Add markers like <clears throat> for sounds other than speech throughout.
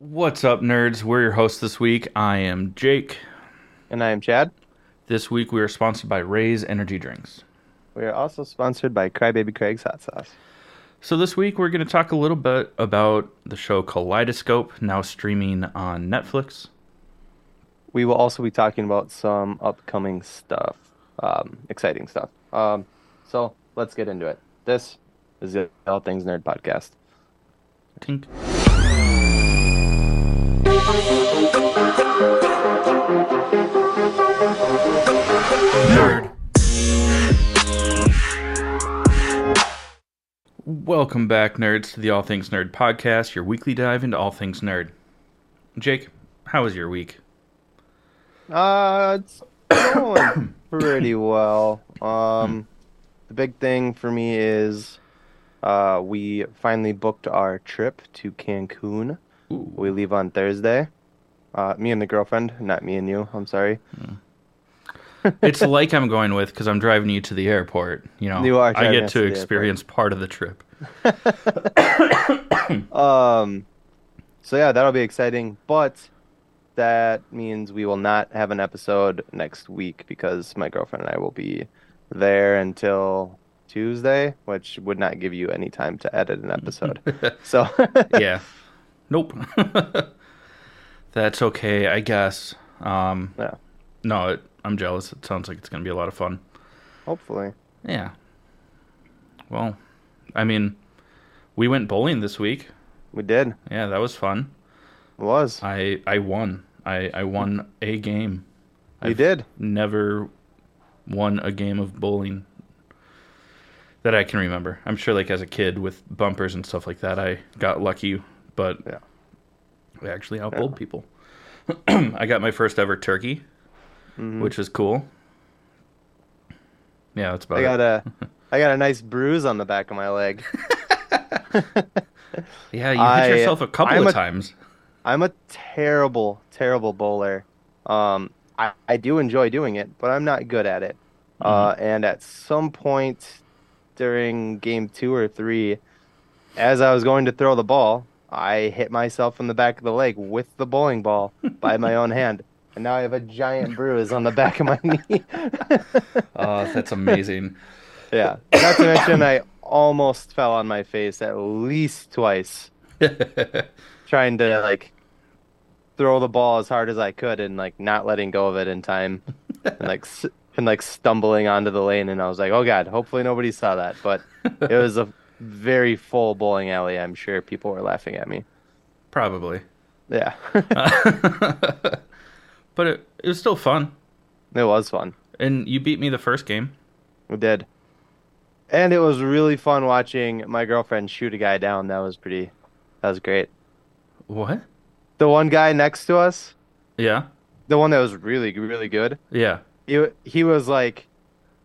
What's up, nerds? We're your hosts this week. I am Jake. And I am Chad. This week we are sponsored by Raze Energy Drinks. We are also sponsored by Crybaby Craig's Hot Sauce. So this week we're going to talk a little bit about the show Kaleidoscope, now streaming on Netflix. We will also be talking about some upcoming stuff, um, exciting stuff. Um, so let's get into it. This is the All Things Nerd podcast. Tink. Nerd. Welcome back, nerds, to the All Things Nerd podcast, your weekly dive into all things nerd. Jake, how was your week? Uh, it's going <coughs> pretty well. Um, the big thing for me is uh, we finally booked our trip to Cancun. Ooh. We leave on Thursday. Uh, me and the girlfriend, not me and you. I'm sorry. it's like I'm going with because I'm driving you to the airport. You know, You I get to to experience part of the trip. <coughs> Um, so yeah, that'll be exciting. But that means we will not have an episode next week because my girlfriend and I will be there until Tuesday, which would not give you any time to edit an episode. <laughs> so <laughs> yeah. Nope. <laughs> That's okay, I guess. Um, yeah, no, it, I'm jealous. It sounds like it's going to be a lot of fun. hopefully. Yeah. Well, I mean, we went bowling this week. We did. Yeah, that was fun. It was. I I won. I I won a game. You I've did. Never won a game of bowling that I can remember. I'm sure, like as a kid with bumpers and stuff like that, I got lucky, but Yeah. I actually outbowled people. <clears throat> I got my first ever turkey, Mhm. which is cool. Yeah, that's about I it. got a, <laughs> I got a nice bruise on the back of my leg. <laughs> Yeah, you hit I- yourself a couple I'm of a- times. I'm a terrible, terrible bowler. Um, I, I do enjoy doing it, but I'm not good at it. Uh, and at some point during game two or three, as I was going to throw the ball, I hit myself in the back of the leg with the bowling ball by my own <laughs> hand. And now I have a giant bruise on the back of my knee. <laughs> Oh, that's amazing. yeah. Not to mention, I almost fell on my face at least twice <laughs> trying to like throw the ball as hard as I could and like not letting go of it in time and like and like stumbling onto the lane and I was like, "Oh god, hopefully nobody saw that." But it was a very full bowling alley. I'm sure people were laughing at me. Probably. Yeah. <laughs> but it, it was still fun. it was fun. And you beat me the first game. We did. And it was really fun watching my girlfriend shoot a guy down. That was pretty that was great. What? The one guy next to us, Yeah. the one that was really really good. Yeah. He he was like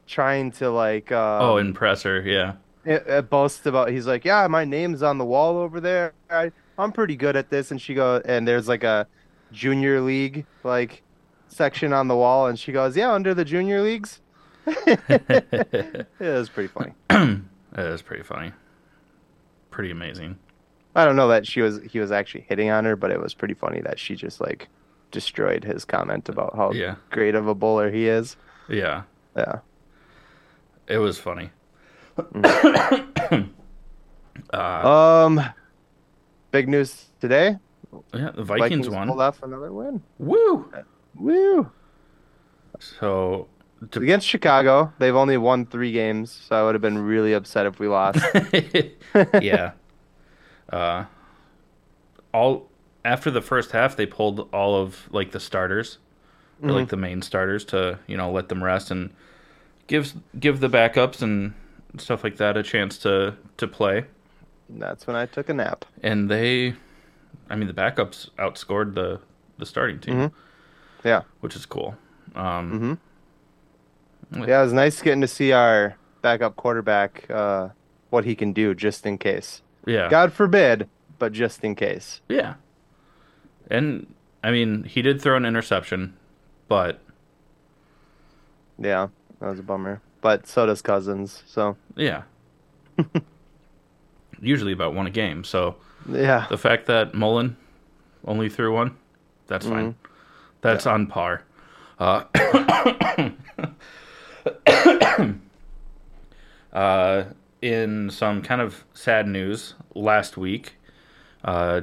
trying to like um, oh, impress her. Yeah. It, it boasts about he's like yeah my name's on the wall over there I, i'm pretty good at this and she goes and there's like a junior league like section on the wall and she goes yeah under the junior leagues <laughs> it was pretty funny <clears throat> it was pretty funny. Pretty amazing. i don't know that she was he was actually hitting on her but it was pretty funny that she just like destroyed his comment about how Yeah. great of a bowler he is Yeah. yeah It was funny. Uh, <coughs> um big news today yeah, the Vikings, pulled won. off another win Woo! woo So, to- Against Chicago, they've only won three games, so I would have been really upset if we lost. <laughs> yeah. Uh, all after the first half, they pulled all of like the starters, or like the main starters, to you know let them rest and gives give the backups and stuff like that a chance to to play. That's when I took a nap. And they, I mean, the backups outscored the the starting team, Mhm. Yeah. which is cool. Um, hmm Yeah, it was nice getting to see our backup quarterback, uh, what he can do just in case. Yeah, God forbid, but just in case. yeah. And I mean, he did throw an interception, but Yeah, that was a bummer. But so does Cousins. So Yeah. <laughs> Usually about one a game. So yeah, the fact that Mullen only threw one. That's fine. That's on par. Uh, <coughs> uh, in some kind of sad news, last week, uh,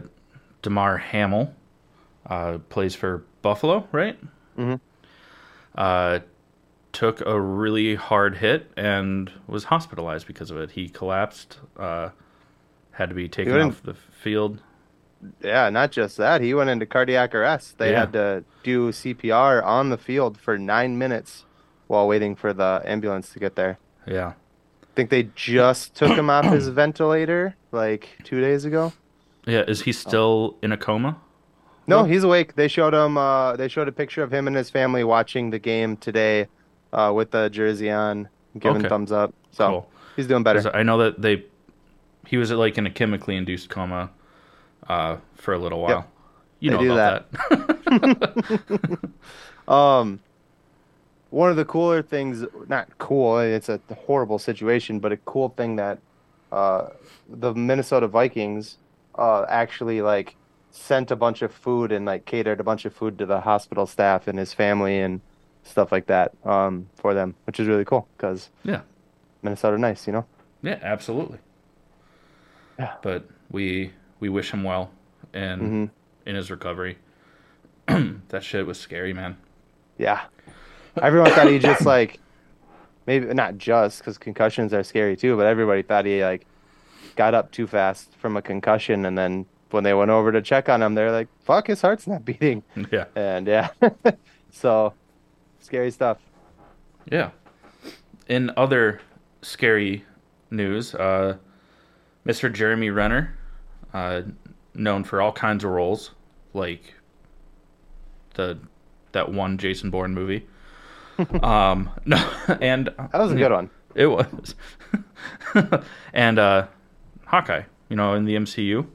Damar Hamlin uh, plays for Buffalo, right? Mhm. Took a really hard hit and was hospitalized because of it. He collapsed, uh, had to be taken off the field. Yeah, not just that. He went into cardiac arrest. They Yeah. had to do CPR on the field for nine minutes while waiting for the ambulance to get there. Yeah. I think they just took him off his <coughs> ventilator like two days ago. Yeah, is he still in a coma? No, he's awake. They showed him. Uh, they showed a picture of him and his family watching the game today, uh, with the jersey on, giving Okay. thumbs up. So Cool. he's doing better. I know that they he was like in a chemically induced coma uh, for a little while. You know do about that. <laughs> <laughs> Um, one of the cooler things, not cool, it's a horrible situation, but a cool thing that uh, the Minnesota Vikings uh, actually like sent a bunch of food and like catered a bunch of food to the hospital staff and his family and stuff like that um, for them, which is really cool because yeah. Minnesota nice, you know. Yeah, absolutely. Yeah. But we we wish him well and Mhm. in his recovery. <clears throat> that shit was scary, man. Yeah. Everyone thought he just like maybe not just because concussions are scary too, but everybody thought he like got up too fast from a concussion, and then when they went over to check on him, they're like, "Fuck, his heart's not <laughs> beating," Yeah. and yeah, <laughs> so scary stuff. Yeah. In other scary news, uh, Mr. Jeremy Renner, uh, known for all kinds of roles, like the that one Jason Bourne movie. <laughs> um, no, and That was a good one. <laughs> It was. <laughs> and uh, Hawkeye, you know, in the MCU,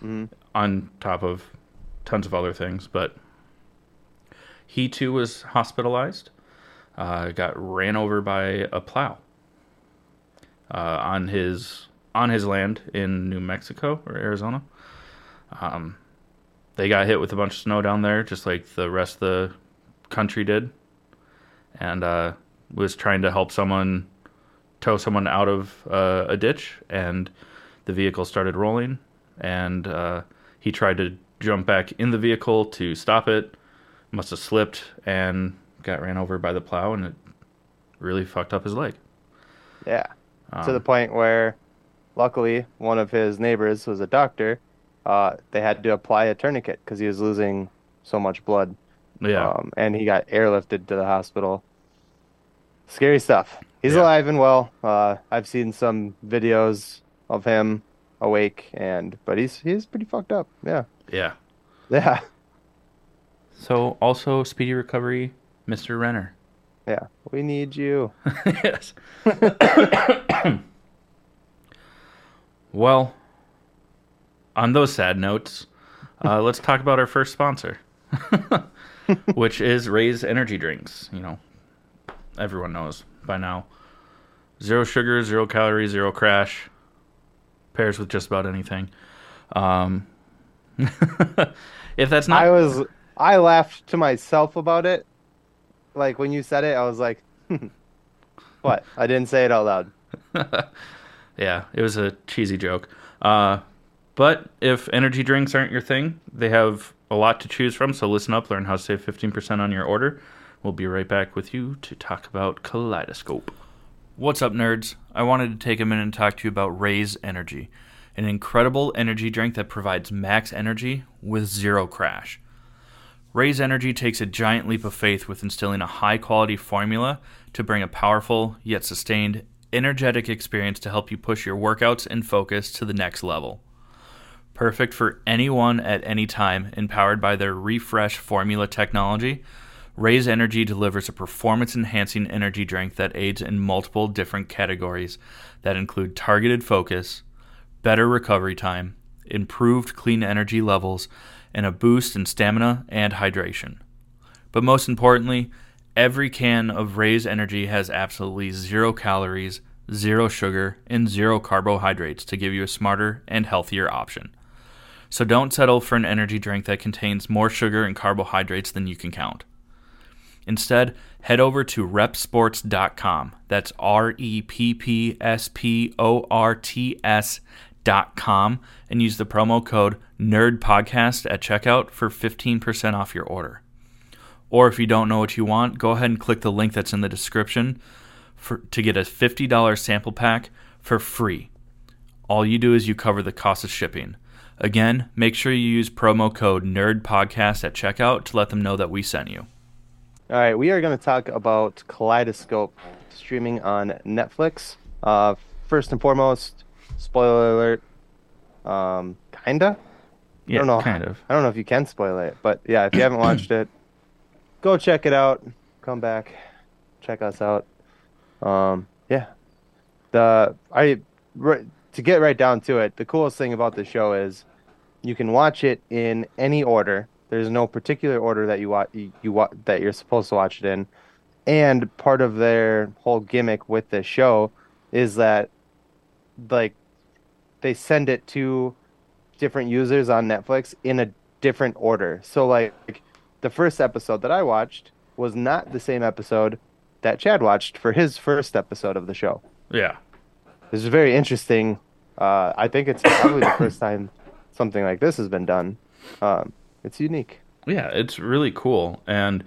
Mhm. on top of tons of other things, but he too was hospitalized. Uh, got ran over by a plow uh, on his on his land in New Mexico or Arizona. Um, they got hit with a bunch of snow down there, just like the rest of the country did, and uh, was trying to help someone tow someone out of uh, a ditch, and the vehicle started rolling, and uh, he tried to jump back in the vehicle to stop it, must have slipped and got ran over by the plow, and it really fucked up his leg. Yeah, Um, to the point where, luckily, one of his neighbors was a doctor. Uh, they had to apply a tourniquet because he was losing so much blood. yeah, Um, and he got airlifted to the hospital. Scary stuff. He's Yeah. alive and well. Uh, I've seen some videos of him awake, and but he's he's pretty fucked up. Yeah, yeah. <laughs> yeah, So also speedy recovery, Mr. Renner. yeah. We need you. <laughs> <coughs> yes. <coughs> well, on those sad notes, uh, <laughs> let's talk about our first sponsor, <laughs> which is Raze Energy Drinks. You know, everyone knows by now. Zero sugar, zero calories, zero crash. Pairs with just about anything. Um, if that's not I was I laughed to myself about it. Like when you said it, I was like, <laughs> "What?" I didn't say it out loud. <laughs> yeah, it was a cheesy joke. Uh, but if energy drinks aren't your thing, they have a lot to choose from. So listen up, learn how to save 15% on your order. We'll be right back with you to talk about Kaleidoscope. What's up, nerds? I wanted to take a minute and talk to you about Raze Energy, an incredible energy drink that provides max energy with zero crash. Raze Energy takes a giant leap of faith with instilling a high quality formula to bring a powerful yet sustained energetic experience to help you push your workouts and focus to the next level. Perfect for anyone at any time, empowered by their refresh formula technology, Raze Energy delivers a performance enhancing energy drink that aids in multiple different categories that include targeted focus, better recovery time, improved clean energy levels, and a boost in stamina and hydration. But most importantly, every can of Raze Energy has absolutely zero calories, zero sugar, and zero carbohydrates to give you a smarter and healthier option. So don't settle for an energy drink that contains more sugar and carbohydrates than you can count. Instead, head over to reppsports.com. That's R E P P S P O R T S.com and use the promo code NERDPODCAST at checkout for 15% off your order. Or if you don't know what you want, go ahead and click the link that's in the description for, to get a $50 sample pack for free. All you do is you cover the cost of shipping. Again, make sure you use promo code NERDPODCAST at checkout to let them know that we sent you. All right, we are going to talk about Kaleidoscope streaming on Netflix. Uh, first and foremost, spoiler alert. Um, kinda. Yeah, I don't know. kind of. I don't know if you can spoil it, but yeah, if you haven't watched it, go check it out. Come back, check us out. Um, yeah. The I right, to get right down to it. The coolest thing about the show is you can watch it in any order. There's no particular order that you watch you, you wa- that you're supposed to watch it in. And part of their whole gimmick with this show is that like they send it to different users on Netflix in a different order. So like the first episode that I watched was not the same episode that Chad watched for his first episode of the show. Yeah. This is very interesting. Uh, I think it's probably the first <coughs> time something like this has been done. Um, it's unique. Yeah, it's really cool. And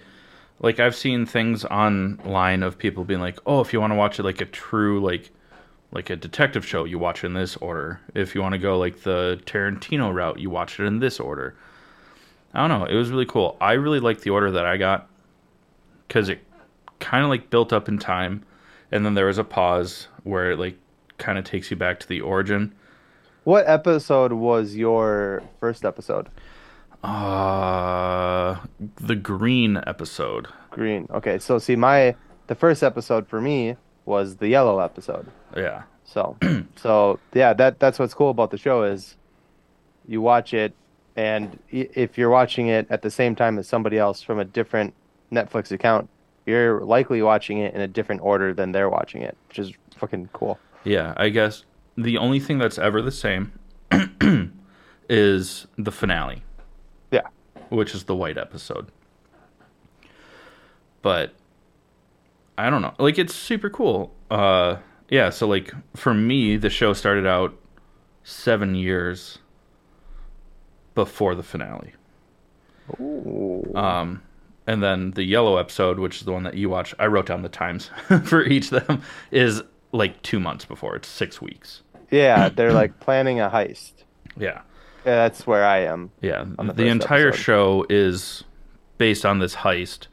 like I've seen things online of people being like, "Oh, if you want to watch it like a true like like a detective show, you watch it in this order. If you want to go like the Tarantino route, you watch it in this order." I don't know. It was really cool. I really liked the order that I got cuz it kind of like built up in time and then there was a pause where it like kind of takes you back to the origin. What episode was your first episode? Uh the green episode. Green. Okay, so see my the first episode for me was the yellow episode. Yeah. So, <clears throat> so yeah, that that's what's cool about the show is you watch it, and if you're watching it at the same time as somebody else from a different Netflix account, you're likely watching it in a different order than they're watching it, which is fucking cool. Yeah, I guess the only thing that's ever the same <clears throat> is the finale, Yeah, which is the white episode. But I don't know. Like it's super cool. Uh yeah, so like for me the show started out 7 years before the finale. Ooh. Um and then the yellow episode, which is the one that you watch, I wrote down the times <laughs> for each of them is like 2 months before. It's 6 weeks. yeah, <clears throat> they're like planning a heist. Yeah. Yeah, that's where I am. Yeah, the, the entire episode. show is based on this heist,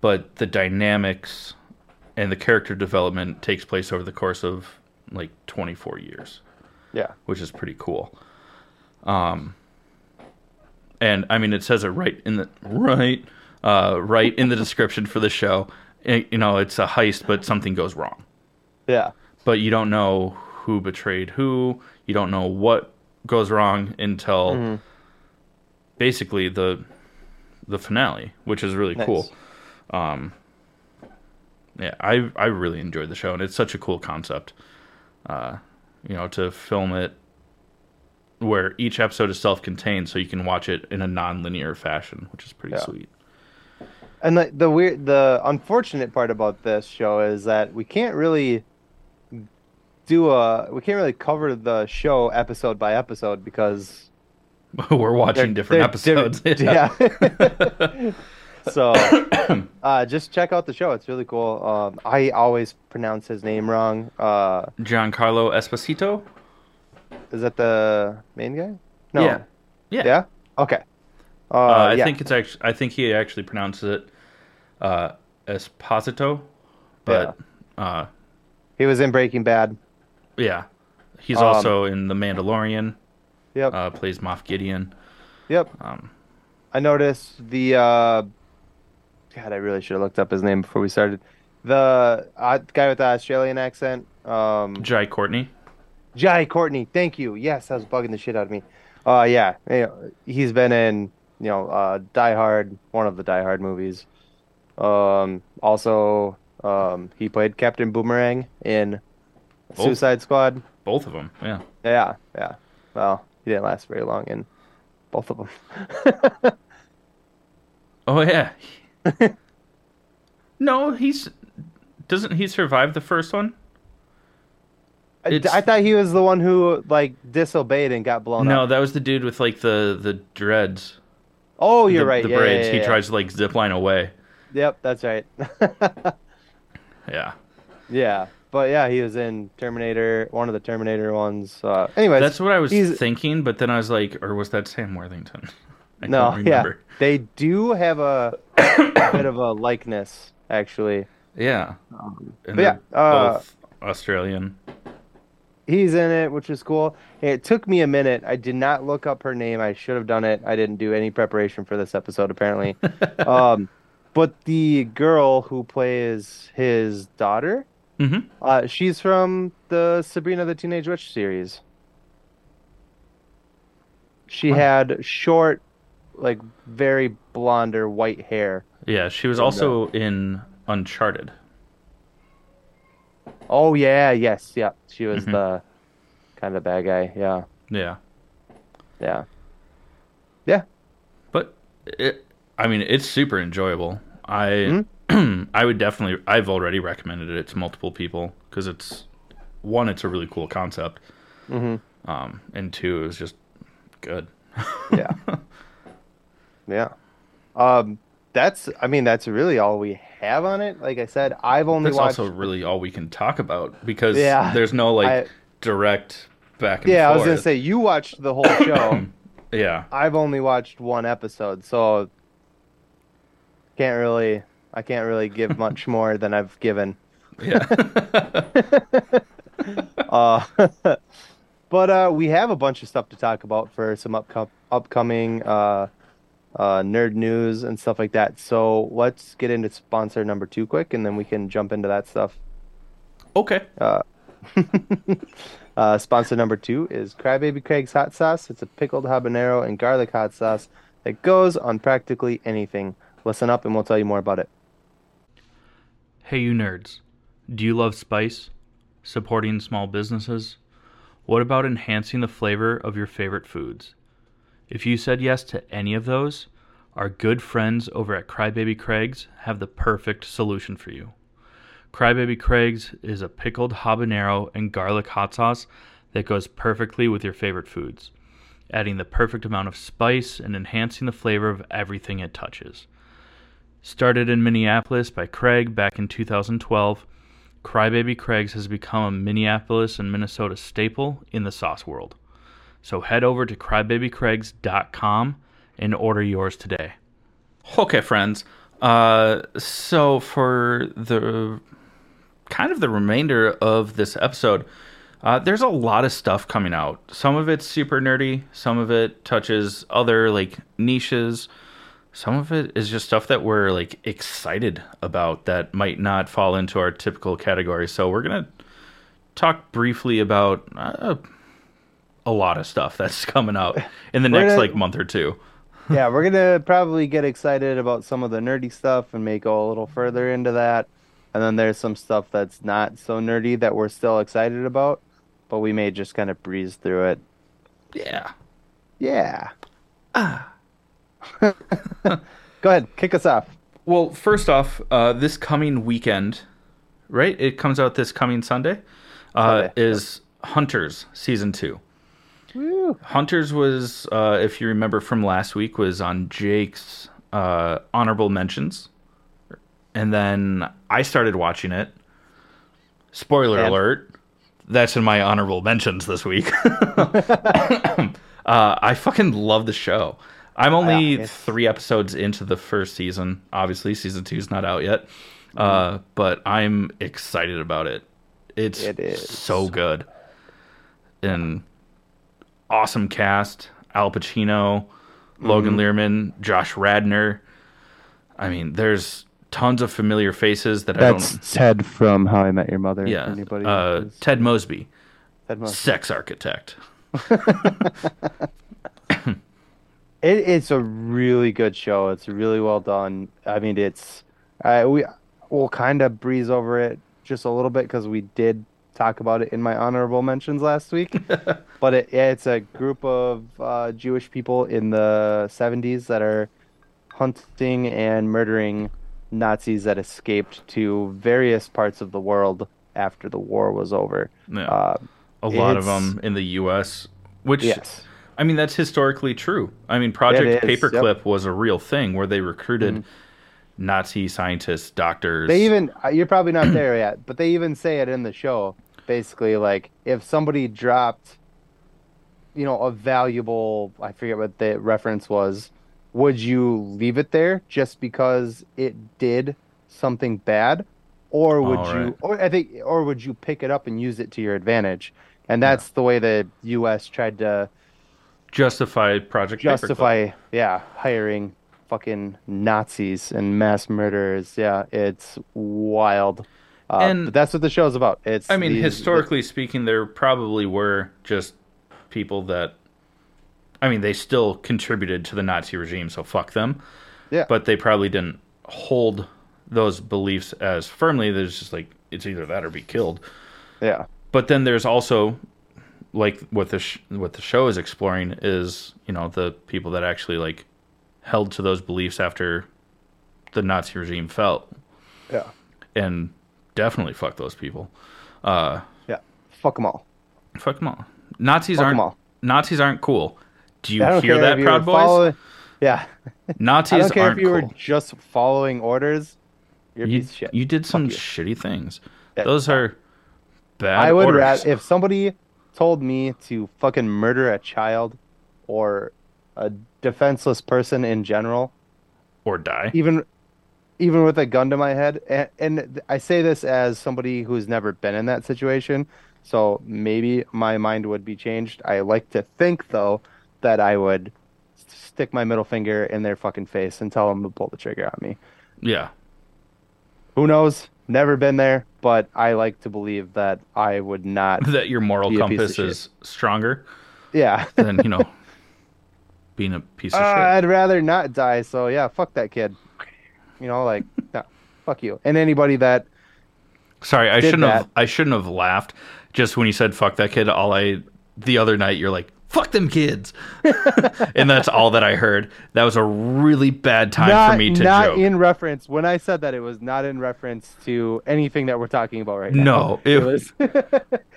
but the dynamics and the character development takes place over the course of like 24 years, Yeah, which is pretty cool. Um, and I mean, it says it right in the right, uh, right in the <laughs> description for the show. It- you know, it's a heist, but something goes wrong. yeah, But you don't know who betrayed who. You don't know what goes wrong until Mhm. basically the the finale, which is really Nice. cool. Um, yeah, I I really enjoyed the show, and it's such a cool concept. Uh, you know, to film it where each episode is self-contained, so you can watch it in a non-linear fashion, which is pretty Yeah. sweet. And the the weird, the unfortunate part about this show is that we can't really do a, we can't really cover the show episode by episode because <laughs> We're watching they're- different they're episodes. diff- <laughs> yeah. <laughs> so, <coughs> uh, just check out the show. It's really cool. Um, I always pronounce his name wrong. Uh, Giancarlo Esposito. is that the main guy? No. Yeah. Yeah. Yeah. Okay. Uh, Uh, I yeah. think it's actually. I think he actually pronounces it uh, Esposito, but uh, he was in Breaking Bad. yeah, he's Um, also in The Mandalorian. Yep. Uh, plays Moff Gideon. yep. Um, I noticed the uh God, I really should have looked up his name before we started. The uh, guy with the Australian accent, um Jai Courtney. Jai Courtney. Thank you. Yes, that was bugging the shit out of me. Uh yeah, you know, he's been in, you know, uh Die Hard, one of the Die Hard movies. Um also um he played Captain Boomerang in Oh. Suicide Squad. Both of them. Yeah. Yeah, yeah. Well, he didn't last very long in both of them. <laughs> Oh yeah. No, he's doesn't he survive the first one? I, I thought he was the one who like disobeyed and got blown no, up. that was the dude with like the the dreads. Oh, you're the, right. The yeah, braids. yeah, He yeah. tries to like zip line away. Yep, that's right. <laughs> Yeah. yeah, but yeah, he was in Terminator, one of the Terminator ones. Uh, anyways, That's what I was thinking, but then I was like, or was that Sam Worthington? <laughs> I no, yeah, remember. they do have a, a bit of a likeness actually. Yeah. Um, but yeah, uh, Australian. he's in it, which is cool. It took me a minute. I did not look up her name. I should have done it. I didn't do any preparation for this episode, apparently. <laughs> um, but the girl who plays his daughter, hmm uh, she's from the Sabrina the Teenage Witch series. She Wow. had short, like very blonde or white hair. Yeah, she was uh, also in Uncharted. Oh yeah, yes, yeah. She was Mhm. the kind of bad guy. Yeah, Yeah. yeah. Yeah. But it, I mean, it's super enjoyable. I Mm-hmm. <clears throat> I would definitely I've already recommended it to multiple people because it's one, it's a really cool concept, Mm-hmm. um, and two, it was just good. Yeah. <laughs> yeah. Um, that's. I mean, that's really all we have on it. Like I said, I've only That's watched. also really all we can talk about because Yeah. there's no like I- direct back and forth. yeah, I was gonna say you watched the whole show. <coughs> yeah. I've only watched one episode, so can't really. I can't really give <laughs> much more than I've given. Yeah. <laughs> Uh, <laughs> but uh, we have a bunch of stuff to talk about for some upco- upcoming uh, uh, nerd news and stuff like that. So let's get into sponsor number two quick, and then we can jump into that stuff. okay. Uh, <laughs> uh, sponsor number two is Crybaby Craig's Hot Sauce. It's a pickled habanero and garlic hot sauce that goes on practically anything. Listen up, and we'll tell you more about it. Hey, you nerds. Do you love spice? Supporting small businesses? What about enhancing the flavor of your favorite foods? If you said yes to any of those, our good friends over at Crybaby Craig's have the perfect solution for you. Crybaby Craig's is a pickled habanero and garlic hot sauce that goes perfectly with your favorite foods, adding the perfect amount of spice and enhancing the flavor of everything it touches. Started in Minneapolis by Craig back in 2012, Crybaby Craig's has become a Minneapolis and Minnesota staple in the sauce world. So head over to crybabycraigs.com and order yours today. Okay, friends. Uh, so for the kind of the remainder of this episode, uh, there's a lot of stuff coming out. Some of it's super nerdy. Some of it touches other like niches. Some of it is just stuff that we're like excited about that might not fall into our typical category. So we're gonna talk briefly about uh, a lot of stuff that's <laughs> coming out in the next gonna- like month or two. <laughs> yeah, we're gonna probably get excited about some of the nerdy stuff and may go a little further into that. And then there's some stuff that's not so nerdy that we're still excited about, but we may just kind of breeze through it. Yeah. Yeah. Ah. <laughs> Go ahead, kick us off. Well, first off, uh, this coming weekend, right? It comes out this coming Sunday. Uh, Sunday, is Hunters season two. Woo. Hunters was, uh, if you remember from last week, was on Jake's uh, honorable mentions, and then I started watching it. Spoiler And? alert: that's in my honorable mentions this week. <laughs> uh, I fucking love the show. I'm only Yeah, three episodes into the first season. Obviously, season two's not out yet, Mm-hmm. uh, but I'm excited about it. It's It is. so good, and awesome cast: Al Pacino, Logan Mm-hmm. Lerman, Josh Radnor. I mean, there's tons of familiar faces that I That's don't. That's Ted from How I Met Your Mother. Yeah, Anybody? uh, Ted Mosby, Ted Mosby. sex architect. <laughs> It, it's a really good show. It's really well done. I mean, it's uh, we will kind of breeze over it just a little bit because we did talk about it in my honorable mentions last week. <laughs> but it, it's a group of uh, Jewish people in the 70s that are hunting and murdering Nazis that escaped to various parts of the world after the war was over. Yeah. Uh, a lot of them in the U.S., which yes. I mean that's historically true. I mean Project is, yep. Paperclip was a real thing where they recruited Nazi scientists, doctors. They even uh, you're probably not there yet, but they even say it in the show. Basically, like if somebody dropped, you know, a valuable I forget what the reference was, would you leave it there just because it did something bad, or would Oh, you, or I think, or would you pick it up and use it to your advantage? And that's the way the U.S. tried to justify Project justify, yeah, hiring fucking Nazis and mass murderers. Yeah, it's wild. Uh, And- that's what the show's about. It's I mean, these- historically speaking, there probably were just people that. I mean, they still contributed to the Nazi regime, so fuck them. Yeah. But they probably didn't hold those beliefs as firmly. There's just like it's either that or be killed. yeah, But then there's also like what the sh- what the show is exploring is you know the people that actually like held to those beliefs after the Nazi regime fell, yeah, and definitely fuck those people. Uh, yeah. Fuck them all. Fuck them all. Nazis Fuck aren't all. Nazis aren't cool. Do you hear that, Proud Boys? following- Yeah, <laughs> I Nazis don't care if you were just following orders. You're You, piece of shit. you did some shitty things. Yeah. Those are bad I would rather if somebody told me to fucking murder a child or a defenseless person in general, or die. even even with a gun to my head and, and i say this as somebody who's never been in that situation so maybe my mind would be changed i like to think though that i would stick my middle finger in their fucking face and tell them to pull the trigger on me Yeah. who knows never been there but i like to believe that i would not <laughs> That your moral Be a piece of compass shit. is stronger yeah than, you know, <laughs> being a piece of Uh, shit. I'd rather not die. So yeah, fuck that kid. You know, like, <laughs> no, fuck you. And anybody that Sorry, I shouldn't have. I shouldn't have laughed just when you said fuck that kid. All I the other night you're like, fuck them kids. <laughs> and that's all that I heard. That was a really bad time not, for me to not joke. in reference. When I said that, it was not in reference to anything that we're talking about right now. No, it it- was. <laughs>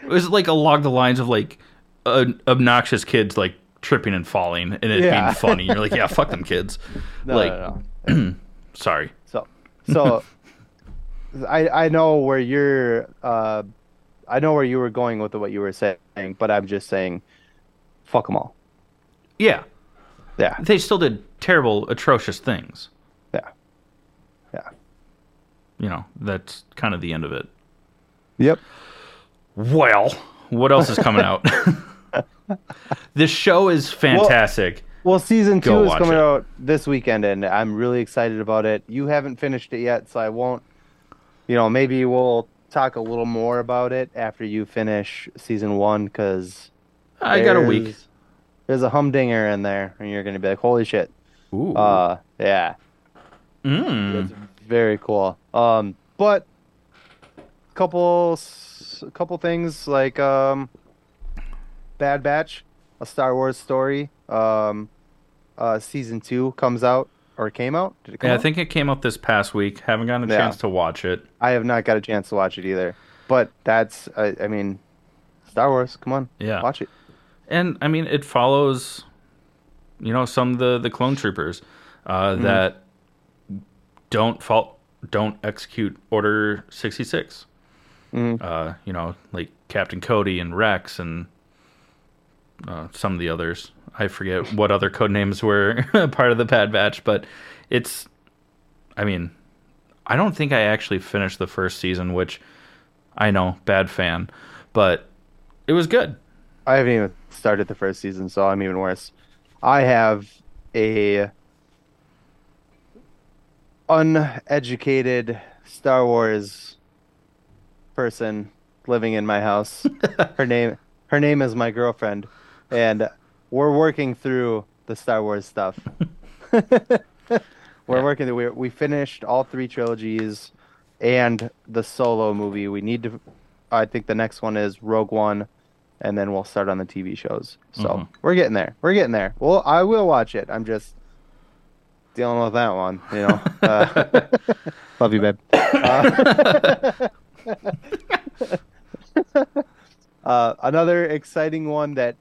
It was like along the lines of like uh, obnoxious kids like tripping and falling and it Yeah. being funny. You're like, yeah, fuck them kids. no, like, no, no. <clears throat> sorry. So, so <laughs> I I know where you're. Uh, I know where you were going with what you were saying, but I'm just saying, fuck them all. Yeah, Yeah, they still did terrible, atrocious things. yeah, yeah. You know, that's kind of the end of it. Yep. Well, what else is coming out? <laughs> <laughs> this show is fantastic. Well, season two is coming it. out this weekend, and I'm really excited about it. You haven't finished it yet, so I won't. You know, maybe we'll talk a little more about it after you finish season one, because I got a week. There's a humdinger in there, and you're gonna be like, "Holy shit!" Ooh. Uh, yeah, Mm. it's very cool. Um, but couple, s- couple things like um, Bad Batch, a Star Wars story. Um, uh, season two comes out or came out. Did it come Yeah, I think it came out this past week. Haven't gotten a Yeah. chance to watch it. I have not got a chance to watch it either. But that's, I, I mean, Star Wars. Come on, Yeah. watch it. and I mean it follows, you know, some of the the clone troopers uh, Mm-hmm. that don't fault don't execute Order sixty six. Mhm. Uh, you know, like Captain Cody and Rex and uh, some of the others. I forget what other code names were <laughs> part of the Bad Batch, but it's. I mean, I don't think I actually finished the first season, which I know bad fan, but it was good. I haven't even started the first season, so I'm even worse. I have a uneducated Star Wars person living in my house. <laughs> her name her name is my girlfriend, and we're working through the Star Wars stuff. <laughs> we're Yeah. working through. We we finished all three trilogies and the solo movie. We need to I think the next one is Rogue One, and then we'll start on the TV shows. So Mhm. we're getting there. We're getting there. Well, I will watch it. I'm just dealing with that one. You know. <laughs> Uh, <laughs> love you, babe. Uh, uh, another exciting one that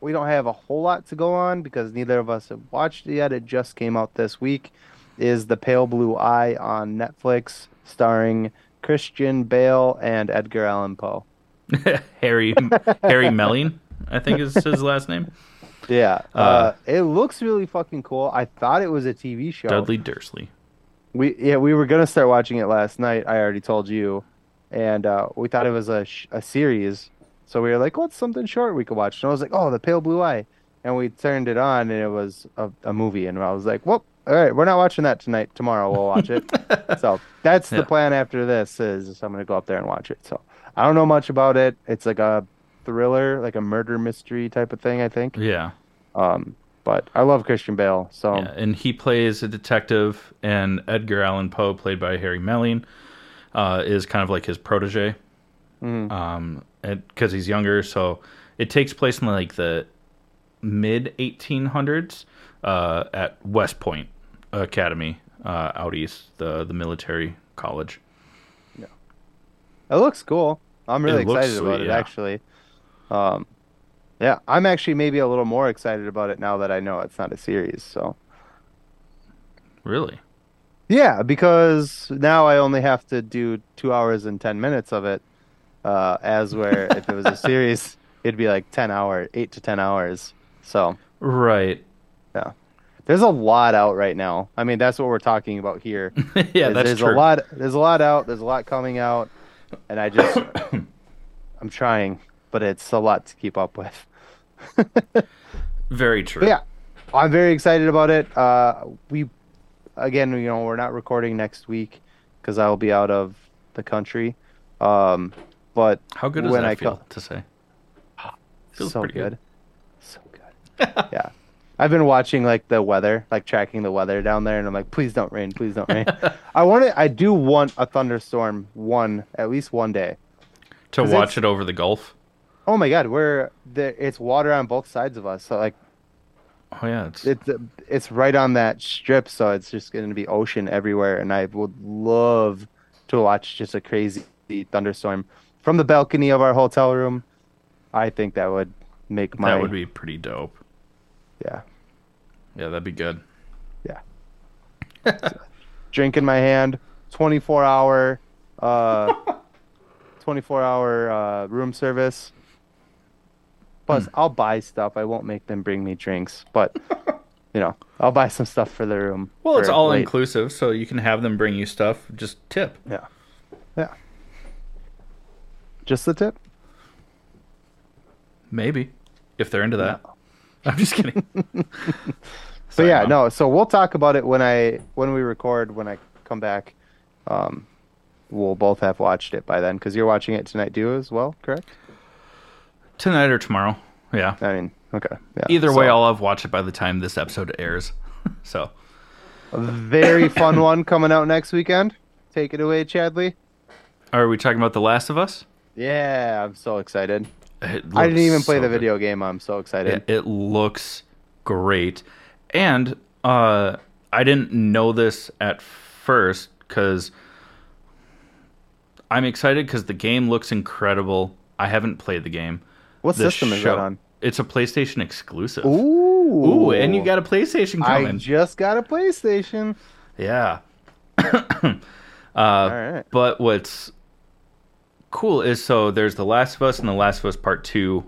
we don't have a whole lot to go on because neither of us have watched it yet. It just came out this week. Is the Pale Blue Eye on Netflix, starring Christian Bale and Edgar Allan Poe. <laughs> Harry Harry <laughs> Melling, I think is his last name. Yeah, uh, Uh, it looks really fucking cool. I thought it was a TV show. Dudley Dursley. We yeah, we were gonna start watching it last night. I already told you, and uh, we thought it was a sh- a series. So we were like, "What's something short we could watch?" And I was like, "Oh, the Pale Blue Eye," and we turned it on, and it was a, a movie. And I was like, "Well, all right, we're not watching that tonight. Tomorrow we'll watch it." <laughs> so that's Yeah. the plan after this. Is I'm gonna go up there and watch it. So I don't know much about it. It's like a thriller, like a murder mystery type of thing. I think. Yeah. Um, but I love Christian Bale. So Yeah, and he plays a detective, and Edgar Allan Poe, played by Harry Melling, uh, is kind of like his protege, mhm. um, because he's younger. So it takes place in like the mid 1800s uh, at West Point Academy uh, out east, the the military college. Yeah, it looks cool. I'm really It excited about sweet, it yeah. actually. Um yeah, I'm actually maybe a little more excited about it now that I know it's not a series. So Really? yeah, because now I only have to do two hours and ten minutes of it. Uh, as where if it was a series, <laughs> it'd be like ten hour, eight to ten hours. So Right. Yeah. There's a lot out right now. I mean, that's what we're talking about here. <laughs> yeah, that's there's true. a lot. There's a lot out. There's a lot coming out, and I just <coughs> I'm trying, but it's a lot to keep up with. <laughs> Very true. But yeah, I'm very excited about it. Uh, we, again, you know, we're not recording next week because I will be out of the country. Um, but How good does when that I feel co- to say? Feels so pretty good. good. so good. yeah, I've been watching like the weather, like tracking the weather down there, and I'm like, please don't rain, please don't rain. <laughs> I want it. I do want a thunderstorm one at least one day. To watch it over the Gulf. Oh my God, we're there. It's water on both sides of us, so like Oh yeah, it's it's it's right on that strip, so it's just going to be ocean everywhere, and I would love to watch just a crazy thunderstorm from the balcony of our hotel room. I think that would make my that would be pretty dope. yeah Yeah, that'd be good. Yeah. <laughs> Drink in my hand, twenty four hour, uh, twenty four hour uh, room service. Plus, Hmm. I'll buy stuff. I won't make them bring me drinks, but <laughs> you know, I'll buy some stuff for the room. Well, it's all late. inclusive, so you can have them bring you stuff. Just tip. Yeah. Yeah. Just the tip? Maybe. If they're into that. <laughs> I'm just kidding. <laughs> <laughs> So Sorry, yeah, Mom. no. So we'll talk about it when I when we record when I come back. Um, we'll both have watched it by then because you're watching it tonight too as well, correct? Tonight or tomorrow. Yeah. I mean, okay. Yeah. Either way, I'll have watched it by the time this episode airs. so, a very fun one coming out next weekend. Take it away, Chadley. are we talking about The Last of Us? Yeah, I'm so excited. I didn't even play so the good. video game. I'm so excited. It, it looks great. And uh, I didn't know this at first because I'm excited because the game looks incredible. I haven't played the game. what The system is show- that on? It's a PlayStation exclusive. Ooh. Ooh, and you got a PlayStation I just got a PlayStation. Yeah. <coughs> uh, All right. But what's cool is so there's The Last of Us and The Last of Us Part 2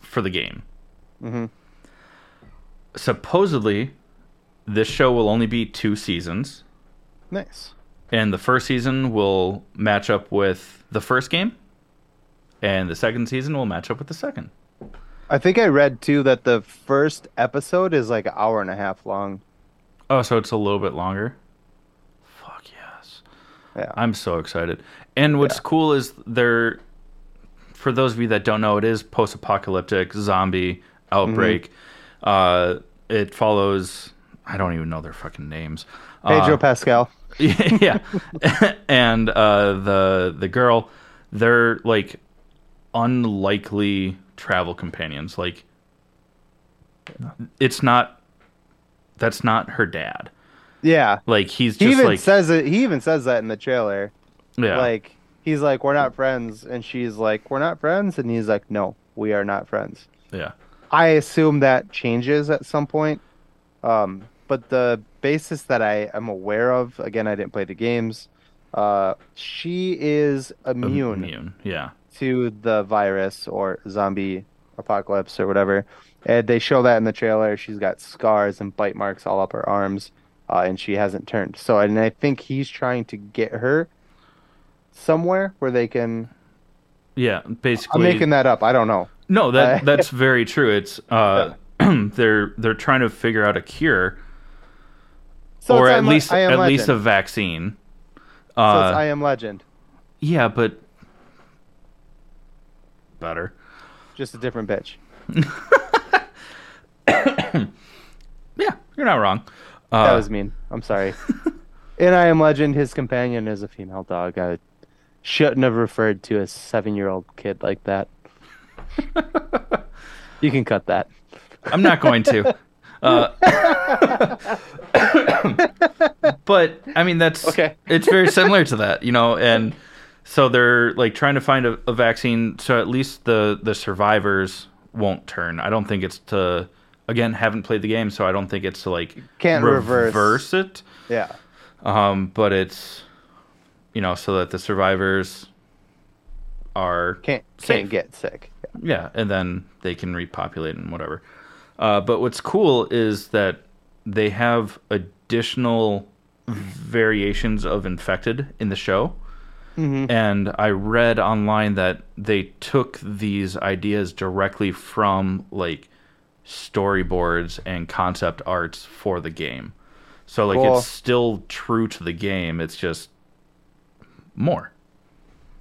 for the game. Mm-hmm. Supposedly, this show will only be two seasons, Nice. and the first season will match up with the first game, and the second season will match up with the second. I think I read too that the first episode is like an hour and a half long. Oh, so it's a little bit longer? Fuck yes. Yeah. I'm so excited. And what's Yeah. cool is they're for those of you that don't know, it is post apocalyptic zombie outbreak. Mm-hmm. Uh it follows I don't even know their fucking names. Pedro Uh, Pascal. <laughs> yeah. <laughs> and uh the the girl they're like unlikely travel companions. Like it's not that's not her dad. Yeah. Like he's He just even like says it. He even says that in the trailer. Yeah. Like he's like, "We're not friends," and she's like, "We're not friends," and he's like, "No, we are not friends." yeah. I assume that changes at some point. Um, but the basis that I am aware of, again, I didn't play the games. Uh, she is immune Immune. Yeah. to the virus or zombie apocalypse or whatever. And they show that in the trailer. She's got scars and bite marks all up her arms, uh, and she hasn't turned. So, and I think he's trying to get her somewhere where they can. Yeah. Basically. I'm making that up. I don't know. No, that <laughs> that's very true. It's uh <clears throat> they're they're trying to figure out a cure So or at I Am- least at least a vaccine. So Uh it's I Am Legend, yeah, but better. just a different bitch. <laughs> Yeah, you're not wrong. That Uh, was mean. I'm sorry. In I Am Legend, his companion is a female dog. I shouldn't have referred to a seven-year-old kid like that. <laughs> you can cut that. I'm not going to. <laughs> Uh, but I mean, that's Okay. It's very similar to that, you know, and so they're like trying to find a, a vaccine so at least the the survivors won't turn. I don't think it's to again haven't played the game, so I don't think it's to like Can't reverse. reverse it. Yeah. Um, but it's you know so that the survivors are Can't Safe. can't get sick. yeah, and then they can repopulate and whatever. Uh, but what's cool is that they have additional variations of infected in the show. Mhm. And I read online that they took these ideas directly from like storyboards and concept arts for the game. So like Cool. it's still true to the game. It's just more.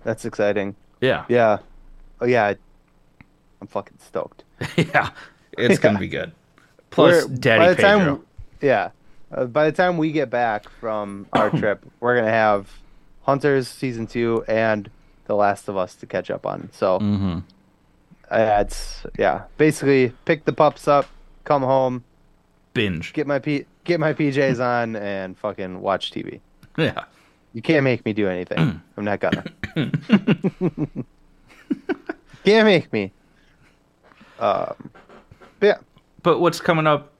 That's exciting. Yeah. Yeah. Oh yeah. I'm fucking stoked. <laughs> yeah. It's gonna be good. <laughs> Plus, We're- Daddy by the Pedro. time, yeah. Uh, by the time we get back from our <coughs> trip, we're gonna have Hunters season two and The Last of Us to catch up on. So hmm uh, it's yeah. Basically, pick the pups up, come home, Binge. get my P- get my PJs on, and fucking watch TV. <laughs> Yeah. You can't make me do anything. I'm not gonna. <coughs> <laughs> can't make me. Um, but yeah. But what's coming up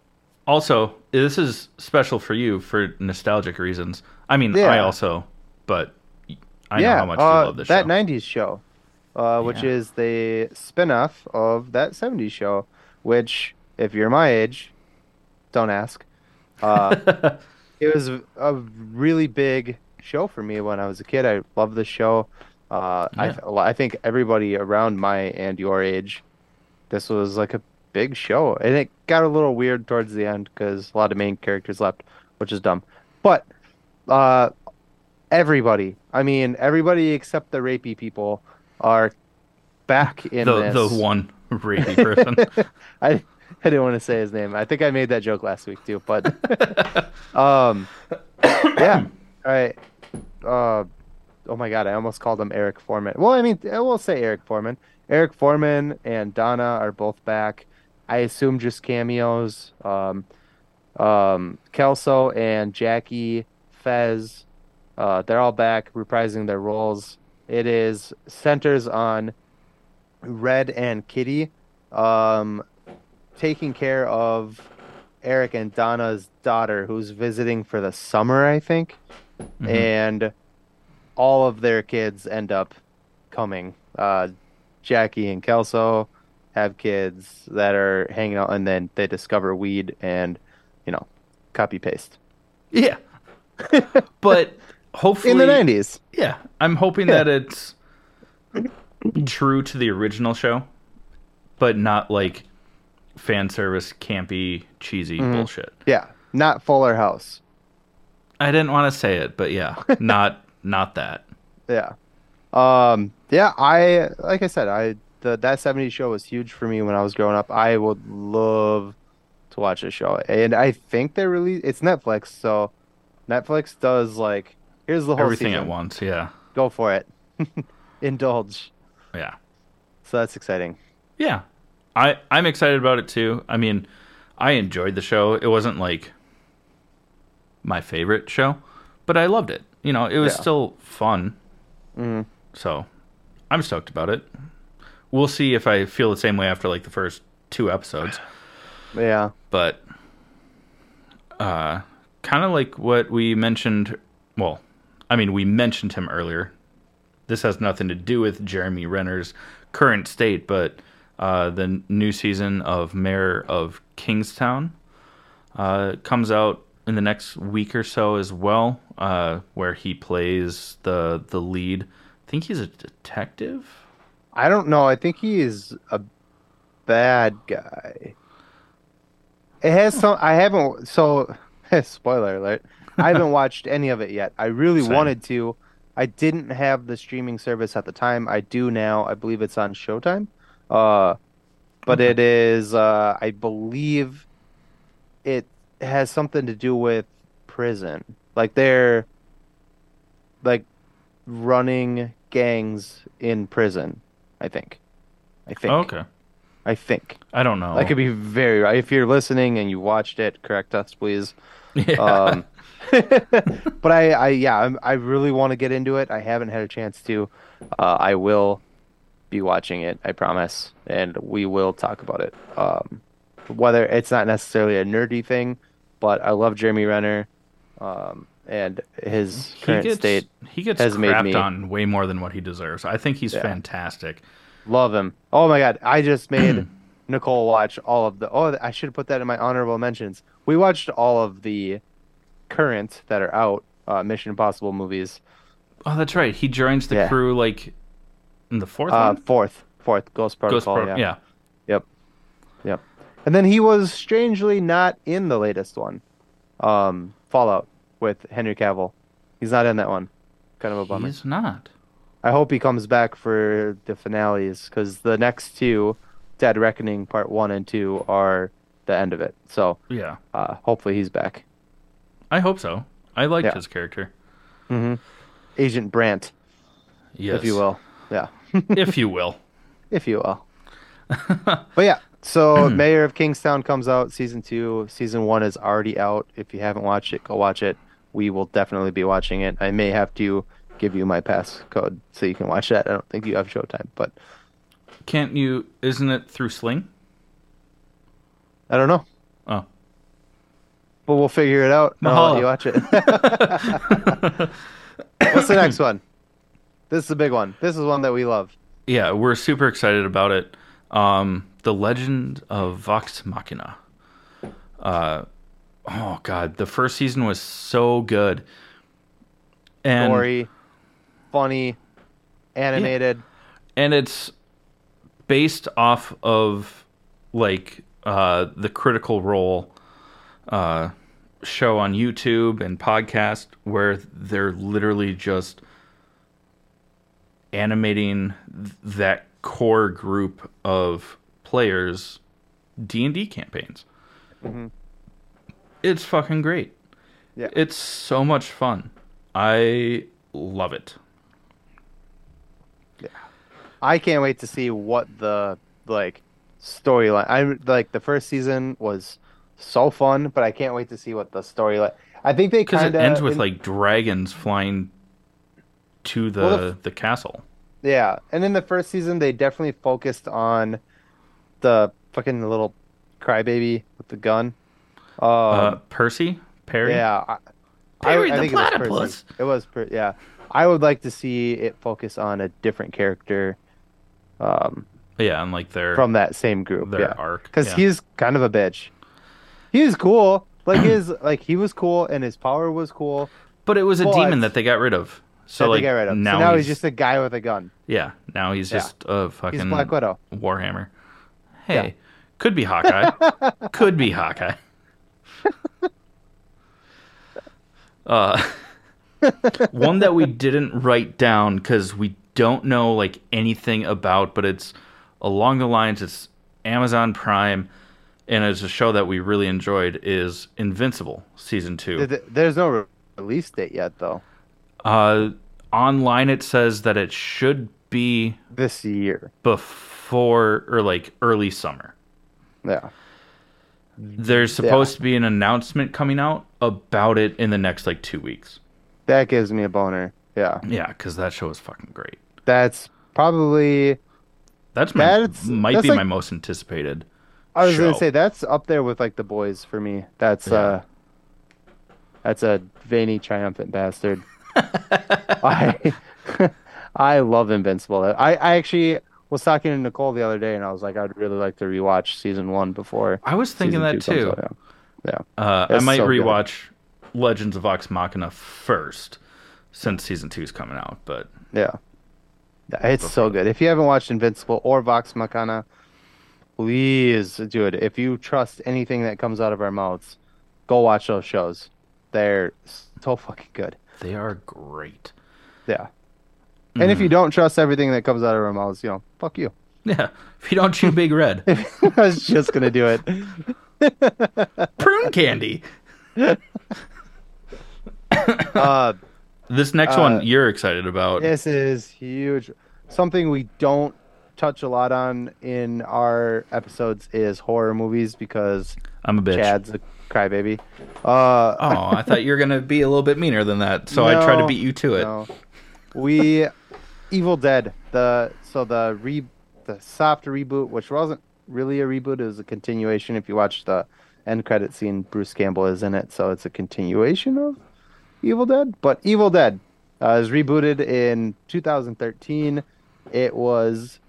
also, this is special for you for nostalgic reasons. I mean, I also, but I yeah, know how much uh, you love this that show. '90s show, uh, which Yeah. is the spin-off of that '70s show. Which, if you're my age, don't ask. Uh, <laughs> it was a really big show for me when I was a kid. I loved the show. Uh, Yeah. I I think everybody around my and your age, this was like a big show, and it got a little weird towards the end because a lot of main characters left, which is dumb. But uh, everybody, I mean, everybody except the rapey people are back in the this. the one rapey person. <laughs> I I didn't want to say his name. I think I made that joke last week too, but <laughs> um yeah. All right. Uh oh my god, I almost called him Eric Forman. Well, I mean, I will say Eric Forman. Eric Forman and Donna are both back. I assume just cameos. Um um Kelso and Jackie Fez uh they're all back reprising their roles. It is centers on Red and Kitty um taking care of Eric and Donna's daughter who's visiting for the summer, I think. Mhm. And all of their kids end up coming. Uh Jackie and Kelso have kids that are hanging out and then they discover weed and you know, copy paste. yeah. <laughs> But hopefully In the 90s. Yeah, I'm hoping Yeah. that it's true to the original show, but not like fan service, campy, cheesy Mhm. bullshit. Yeah, not Fuller House. I didn't want to say it, but yeah, <laughs> not not that. Yeah. Um yeah, I like I said, I the that 70s show was huge for me when I was growing up. I would love to watch a show. And I think they release it's Netflix, so Netflix does like here's the whole Everything season. at once. Yeah. Go for it. <laughs> indulge. Yeah. So that's exciting. Yeah. I I'm excited about it too. I mean, I enjoyed the show. It wasn't like my favorite show, but I loved it. You know, it was Yeah. still fun. Mhm. So, I'm stoked about it. We'll see if I feel the same way after like the first two episodes. Yeah. but uh kind of like what we mentioned well i mean we mentioned him earlier this has nothing to do with jeremy renner's current state but uh the new season of mayor of kingstown uh comes out in the next week or so as well uh where he plays the the lead i think he's a detective I don't know. I think he is a bad guy. It has some. I haven't. So, <laughs> spoiler alert. I <laughs> haven't watched any of it yet. I really Same. wanted to. I didn't have the streaming service at the time. I do now. I believe it's on Showtime. Uh, but Okay. it is. Uh, I believe it has something to do with prison. Like they're like running gangs in prison. I think. I think. Oh, okay I think. i don't know I could be very right. If you're listening and you watched it, correct us, please. yeah. Um, <laughs> <laughs> but I, I, yeah, I'm, I really want to get into it. I haven't had a chance to. Uh, I will be watching it. I promise, and we will talk about it. Um, whether it's not necessarily a nerdy thing, but I love Jeremy Renner, um, and his he current gets state. he gets has made me- on way more than what he deserves. I think he's Yeah. fantastic. Love him. Oh my god, I just <clears throat> made Nicole watch all of the. Oh, I should have put that in my honorable mentions. We watched all of the current that are out uh, Mission Impossible movies. Oh, that's right. He joins the Yeah. crew like in the fourth Uh, fourth, fourth Ghost Ghost Protocol. Pro- yeah. yeah. Yep. Yep. And then he was strangely not in the latest one, um, Fallout with Henry Cavill. He's not in that one. Kind of a bummer. He's not. I hope he comes back for the finales because the next two, Dead Reckoning Part One and Two, are the end of it. So Yeah. uh, hopefully he's back. I hope so. I liked Yeah. his character. hmm Agent Brandt, Yes. if you will. Yeah, <laughs> if you will. if you will. <laughs> but yeah, so <clears throat> Mayor of Kingstown comes out season two. Season one is already out. If you haven't watched it, go watch it. We will definitely be watching it. I may have to give you my pass code so you can watch that. I don't think you have Showtime, but Can't you? Isn't it through Sling? I don't know. Oh. But we'll figure it out. and I'll let Mahalo. you watch it. <laughs> <laughs> What's the next one? This is a big one. This is one that we love. Yeah, we're super excited about it. Um, the Legend of Vox Machina. Uh, oh god, the first season was so good. And Gory, funny, animated. and it's based off of like uh, the Critical Role uh, show on YouTube and podcast where they're literally just animating that core group of players D and D campaigns. Mhm. It's fucking great. Yeah. It's so much fun. I love it. Yeah. I can't wait to see what the like storyline. I like the first season was so fun, but I can't wait to see what the storyline. I think they Because it ends with like dragons flying to the Well, the the castle. yeah, and in the first season they definitely focused on the fucking little crybaby with the gun. Um, uh, Percy, Perry. Yeah, I, Perry I, I the think it was platypus. Percy. It was, per- yeah. I would like to see it focus on a different character, um, yeah, and like their from that same group. their yeah, arc. because yeah. he's kind of a bitch. He was cool, like his <clears throat> like he was cool, and his power was cool. but it was a but- demon that they got rid of. So like they got rid of. now, so now he's, he's, just a guy with a gun. yeah. Now he's Yeah. just a fucking He's Black Widow. Warhammer. Hey, Yeah. could be Hawkeye. <laughs> could be Hawkeye. <laughs> Uh, one that we didn't write down because we don't know like anything about, but it's along the lines. It's Amazon Prime, and it's a show that we really enjoyed. Is Invincible season two? Th- th- There's no release date yet, though. Uh, online it says that it should be this year. before or like early summer. Yeah. There's supposed to be an announcement coming out about it in the next like two weeks. That gives me a boner. Yeah. Yeah, because that show is fucking great. That's probably That's my That's- might that's be like- my most anticipated. I was gonna say that's up there with like the boys for me. That's Yeah. uh that's a veiny triumphant bastard. <laughs> I <laughs> I love Invincible. I, I actually was talking to Nicole the other day and I was like I'd really like to rewatch season one before I was thinking that too. out, Yeah. yeah. Uh, I might so good. rewatch Legends of Vox Machina first, since season two is coming out. But Yeah. Yeah, It's so good. If you haven't watched Invincible or Vox Machina, please do it. If you trust anything that comes out of our mouths, go watch those shows. They're so fucking good. they are great. Yeah. And if you don't trust everything that comes out of our mouths, you know, fuck you. Yeah, if you don't chew Big Red, <laughs> I was just gonna do it. <laughs> prune candy. <laughs> Uh, This next Uh, one you're excited about. this is huge. Something we don't touch a lot on in our episodes is horror movies because I'm a bitch. Chad's a crybaby. Uh, Oh, I thought you were gonna be a little bit meaner than that, so I tried to beat you to it. No. We Evil Dead, the so the re the soft reboot, which wasn't really a reboot, it was a continuation. If you watch the end credit scene, Bruce Campbell is in it, so it's a continuation of Evil Dead. But Evil Dead uh, is rebooted in 2013. It was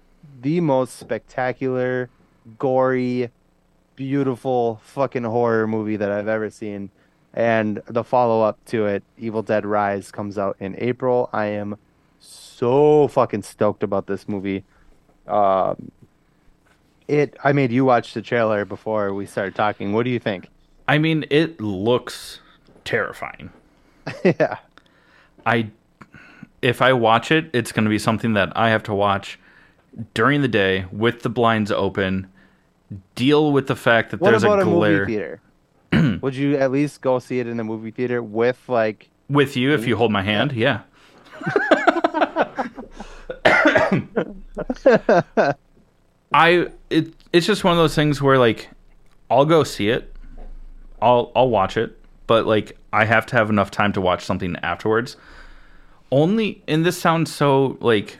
the most spectacular, gory, beautiful fucking horror movie that I've ever seen. And the follow up to it, Evil Dead Rise, comes out in April. I am so fucking stoked about this movie. Um, it. I made you watch the trailer before we started talking. What do you think? I mean, it looks terrifying. <laughs> yeah. I if I watch it, it's going to be something that I have to watch during the day with the blinds open. Deal with the fact that What there's a a, glare movie theater? <clears throat> Would you at least go see it in the movie theater with like? with you if you hold my hand. Yeah. <laughs> I it it's just one of those things where like I'll go see it. I'll I'll watch it, but like I have to have enough time to watch something afterwards. Only and this sounds so like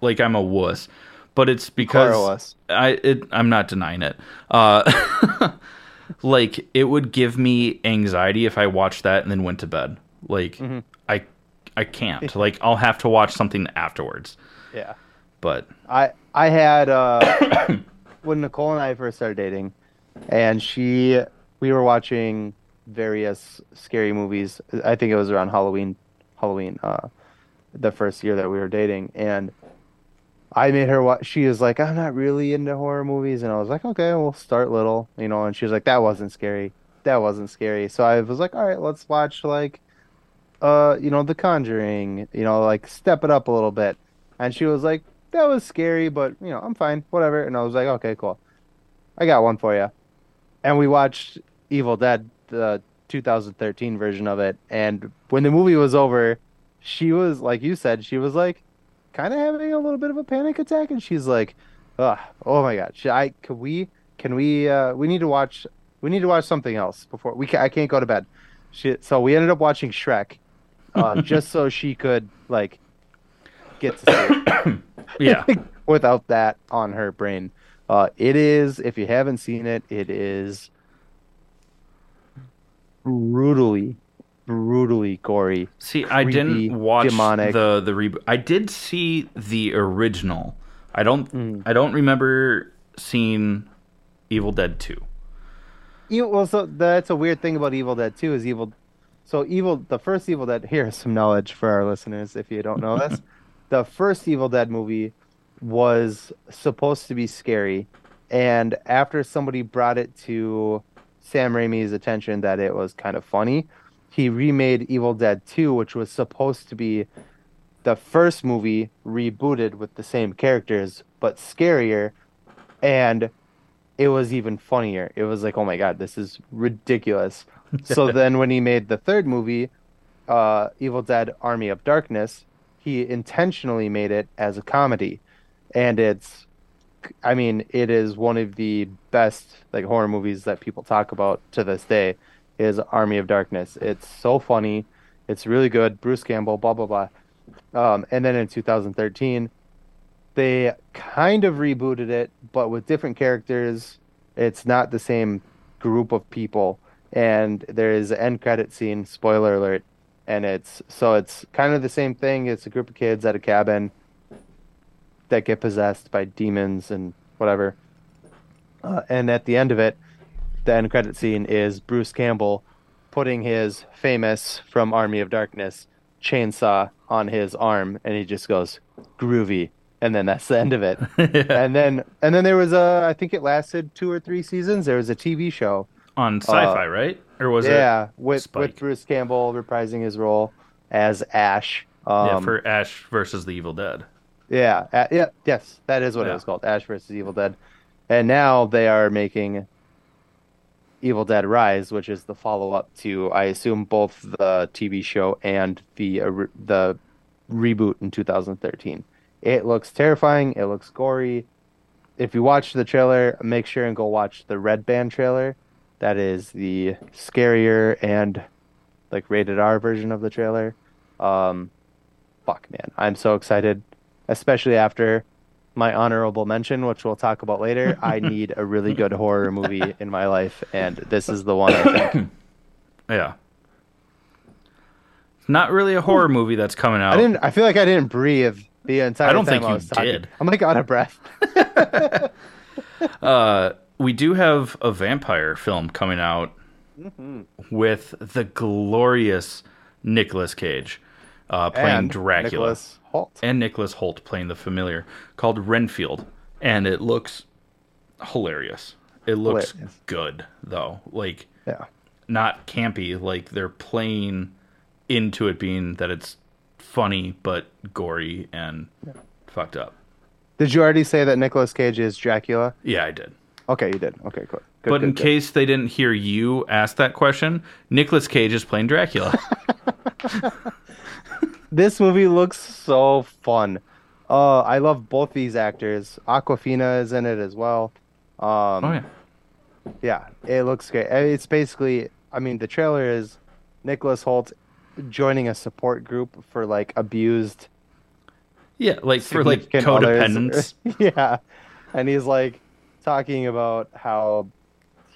like I'm a wuss, but it's because. I it I'm not denying it. Uh <laughs> like it would give me anxiety if I watched that and then went to bed. Like Mm-hmm. I I can't. like I'll have to watch something afterwards. Yeah. But I I had uh <coughs> when Nicole and I first started dating, and she we were watching various scary movies. I think it was around Halloween, Halloween, uh, the first year that we were dating, and I made her watch. She was like, "I'm not really into horror movies," and I was like, "Okay, we'll start little," you know. And she was like, "That wasn't scary. That wasn't scary." So I was like, "All right, let's watch like." Uh, you know, The Conjuring, you know, like step it up a little bit. And she was like, that was scary, but you know, I'm fine, whatever. And I was like, okay, cool. I got one for you. And we watched Evil Dead, the 2013 version of it. And when the movie was over, she was like you said, she was like kind of having a little bit of a panic attack, and she's like, Ugh, oh my god, should I? Can we? Can we? Uh, we need to watch. We need to watch something else before we. Ca- I can't go to bed. She, so we ended up watching Shrek, uh, <laughs> just so she could like get to sleep <coughs> yeah. <laughs> without that on her brain. Uh, it is, if you haven't seen it, it is brutally, brutally gory. See, I didn't watch demonic. the the reboot. I did see the original. I don't Mm. I don't remember seeing Evil Dead 2. Evil, well, so that's a weird thing about Evil Dead 2 is Evil. So Evil, the first Evil Dead. Here's some knowledge for our listeners if you don't know this. <laughs> the first Evil Dead movie was supposed to be scary, and after somebody brought it to Sam Raimi's attention that it was kind of funny, he remade Evil Dead 2, which was supposed to be the first movie rebooted with the same characters but scarier, and it was even funnier. It was like, oh my god, this is ridiculous. <laughs> so then when he made the third movie, uh, Evil Dead: Army of Darkness, he intentionally made it as a comedy, and it's, I mean, it is one of the best like horror movies that people talk about to this day. Is Army of Darkness. It's so funny, it's really good. Bruce Campbell, blah blah blah. Um, and then in 2013, they kind of rebooted it, but with different characters. It's not the same group of people, and there is an end credit scene. Spoiler alert! And it's so it's kind of the same thing. It's a group of kids at a cabin that get possessed by demons and whatever. Uh, and at the end of it, the end credit scene is Bruce Campbell putting his famous from Army of Darkness chainsaw on his arm, and he just goes groovy, and then that's the end of it. <laughs> And then and then there was a I think it lasted two or three seasons. There was a TV show, On sci-fi, right? Or was it? yeah, with Spike? with Bruce Campbell reprising his role as Ash. Um, Yeah, for Ash versus the Evil Dead. Yeah, uh, yeah, yes, that is what Yeah. it was called, Ash versus Evil Dead. And now they are making Evil Dead Rise, which is the follow-up to, I assume, both the TV show and the uh, re- the reboot in 2013. It looks terrifying. It looks gory. If you watch the trailer, make sure and go watch the Red Band trailer. That is the scarier and like rated R version of the trailer. Um, fuck, man, I'm so excited, especially after my honorable mention, which we'll talk about later. I <laughs> need a really good horror movie in my life, and this is the one. I think. <coughs> Yeah. It's not really a horror movie that's coming out. I didn't. I feel like I didn't breathe the entire time. I don't think I you talking. did. I'm like out of breath. <laughs> Uh, we do have a vampire film coming out Mm-hmm. with the glorious Nicolas Cage uh, playing and Dracula Nicholas Hoult. and Nicholas Hoult playing the familiar called Renfield, and it looks hilarious. It looks Hilarious. good though, like Yeah. not campy. Like they're playing into it being that it's funny but gory and fucked up. Did you already say that Nicolas Cage is Dracula? Yeah, I did. Okay, you did. Okay, cool. Good, but good, in good. case they didn't hear you ask that question, Nicolas Cage is playing Dracula. <laughs> <laughs> This movie looks so fun. Uh, I love both these actors. Awkwafina is in it as well. Um, oh yeah. yeah, it looks great. It's basically, I mean, the trailer is Nicholas Hoult joining a support group for like abused Yeah, like for like codependence. <laughs> yeah, and he's like talking about how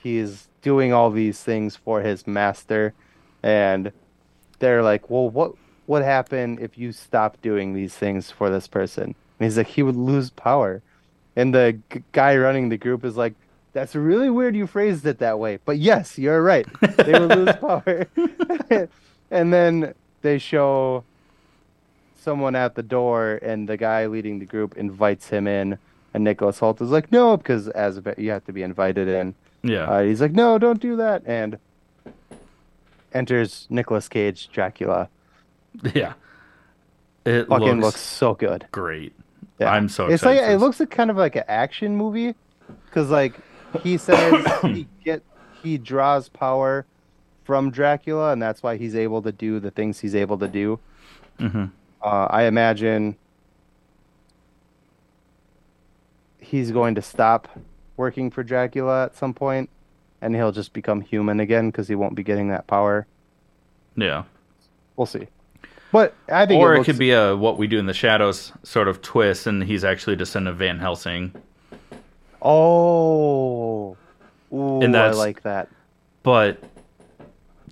he's doing all these things for his master, and they're like, "Well, what would happen if you stopped doing these things for this person?" And he's like, "He would lose power," and the g- guy running the group is like. That's really weird you phrased it that way. But yes, you're right. They would lose <laughs> power. <laughs> and then they show someone at the door, and the guy leading the group invites him in. And Nicholas Hoult is like, no, because as a, you have to be invited in. Yeah. Uh, he's like, no, don't do that. And enters Nicolas Cage, Dracula. <laughs> yeah. It Fucking looks, looks, so good. great. Yeah. I'm so It's like it looks like kind of like an action movie, because like he says <coughs> he get he draws power from Dracula, and that's why he's able to do the things he's able to do. Mhm. Uh, I imagine he's going to stop working for Dracula at some point, and he'll just become human again because he won't be getting that power. Yeah. We'll see. But I think Or it, it, could be a what we do in the shadows sort of twist, and he's actually descendant of Van Helsing. Oh, ooh, And I that's- like that. But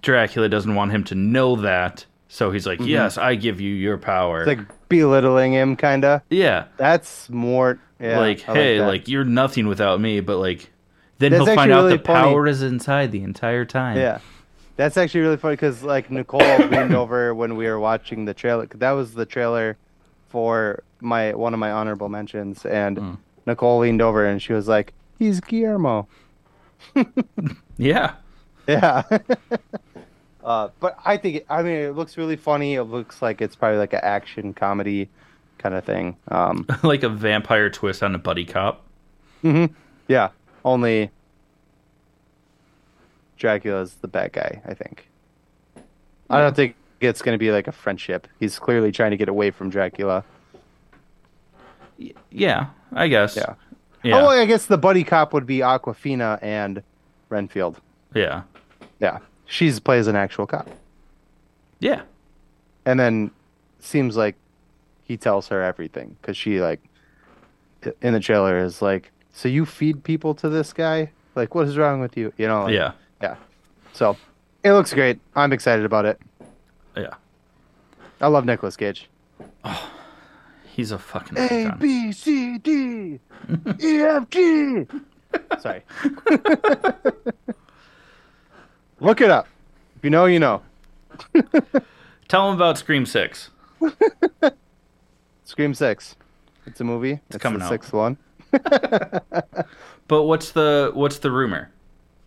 Dracula doesn't want him to know that, so he's like, "Yes, I give you your power." Mm-hmm. It's like belittling him, kind of. yeah, That's more. Yeah, like, I hey, that. like you're nothing without me, but like then That's he'll find out really the funny. power is inside the entire time. Yeah, that's actually really funny because like Nicole <coughs> leaned over when we were watching the trailer. That was the trailer for my one of my honorable mentions, and Mm. Nicole leaned over and she was like, "He's Guillermo." <laughs> yeah, Yeah. <laughs> uh, but I think it, I mean it looks really funny. It looks like it's probably like an action comedy kind of thing. Um, <laughs> like a vampire twist on a buddy cop. yeah, only Dracula's the bad guy. I think. I don't think it's going to be like a friendship. He's clearly trying to get away from Dracula. Yeah, I guess. Yeah. Yeah. Oh, I guess the buddy cop would be Awkwafina and Renfield. yeah. Yeah, she's plays an actual cop, Yeah. and then seems like he tells her everything because she like in the trailer is like, so you feed people to this guy? Like, what is wrong with you? You know? Like, Yeah. yeah. So it looks great. I'm excited about it. Yeah. I love Nicolas Cage. Oh, He's a fucking A icon. B C D E F G. <laughs> Sorry. <laughs> Look it up. If you know, you know. Tell him about Scream Six. <laughs> Scream Six. It's a movie. It's, coming the out. sixth one. <laughs> But what's the what's the rumor?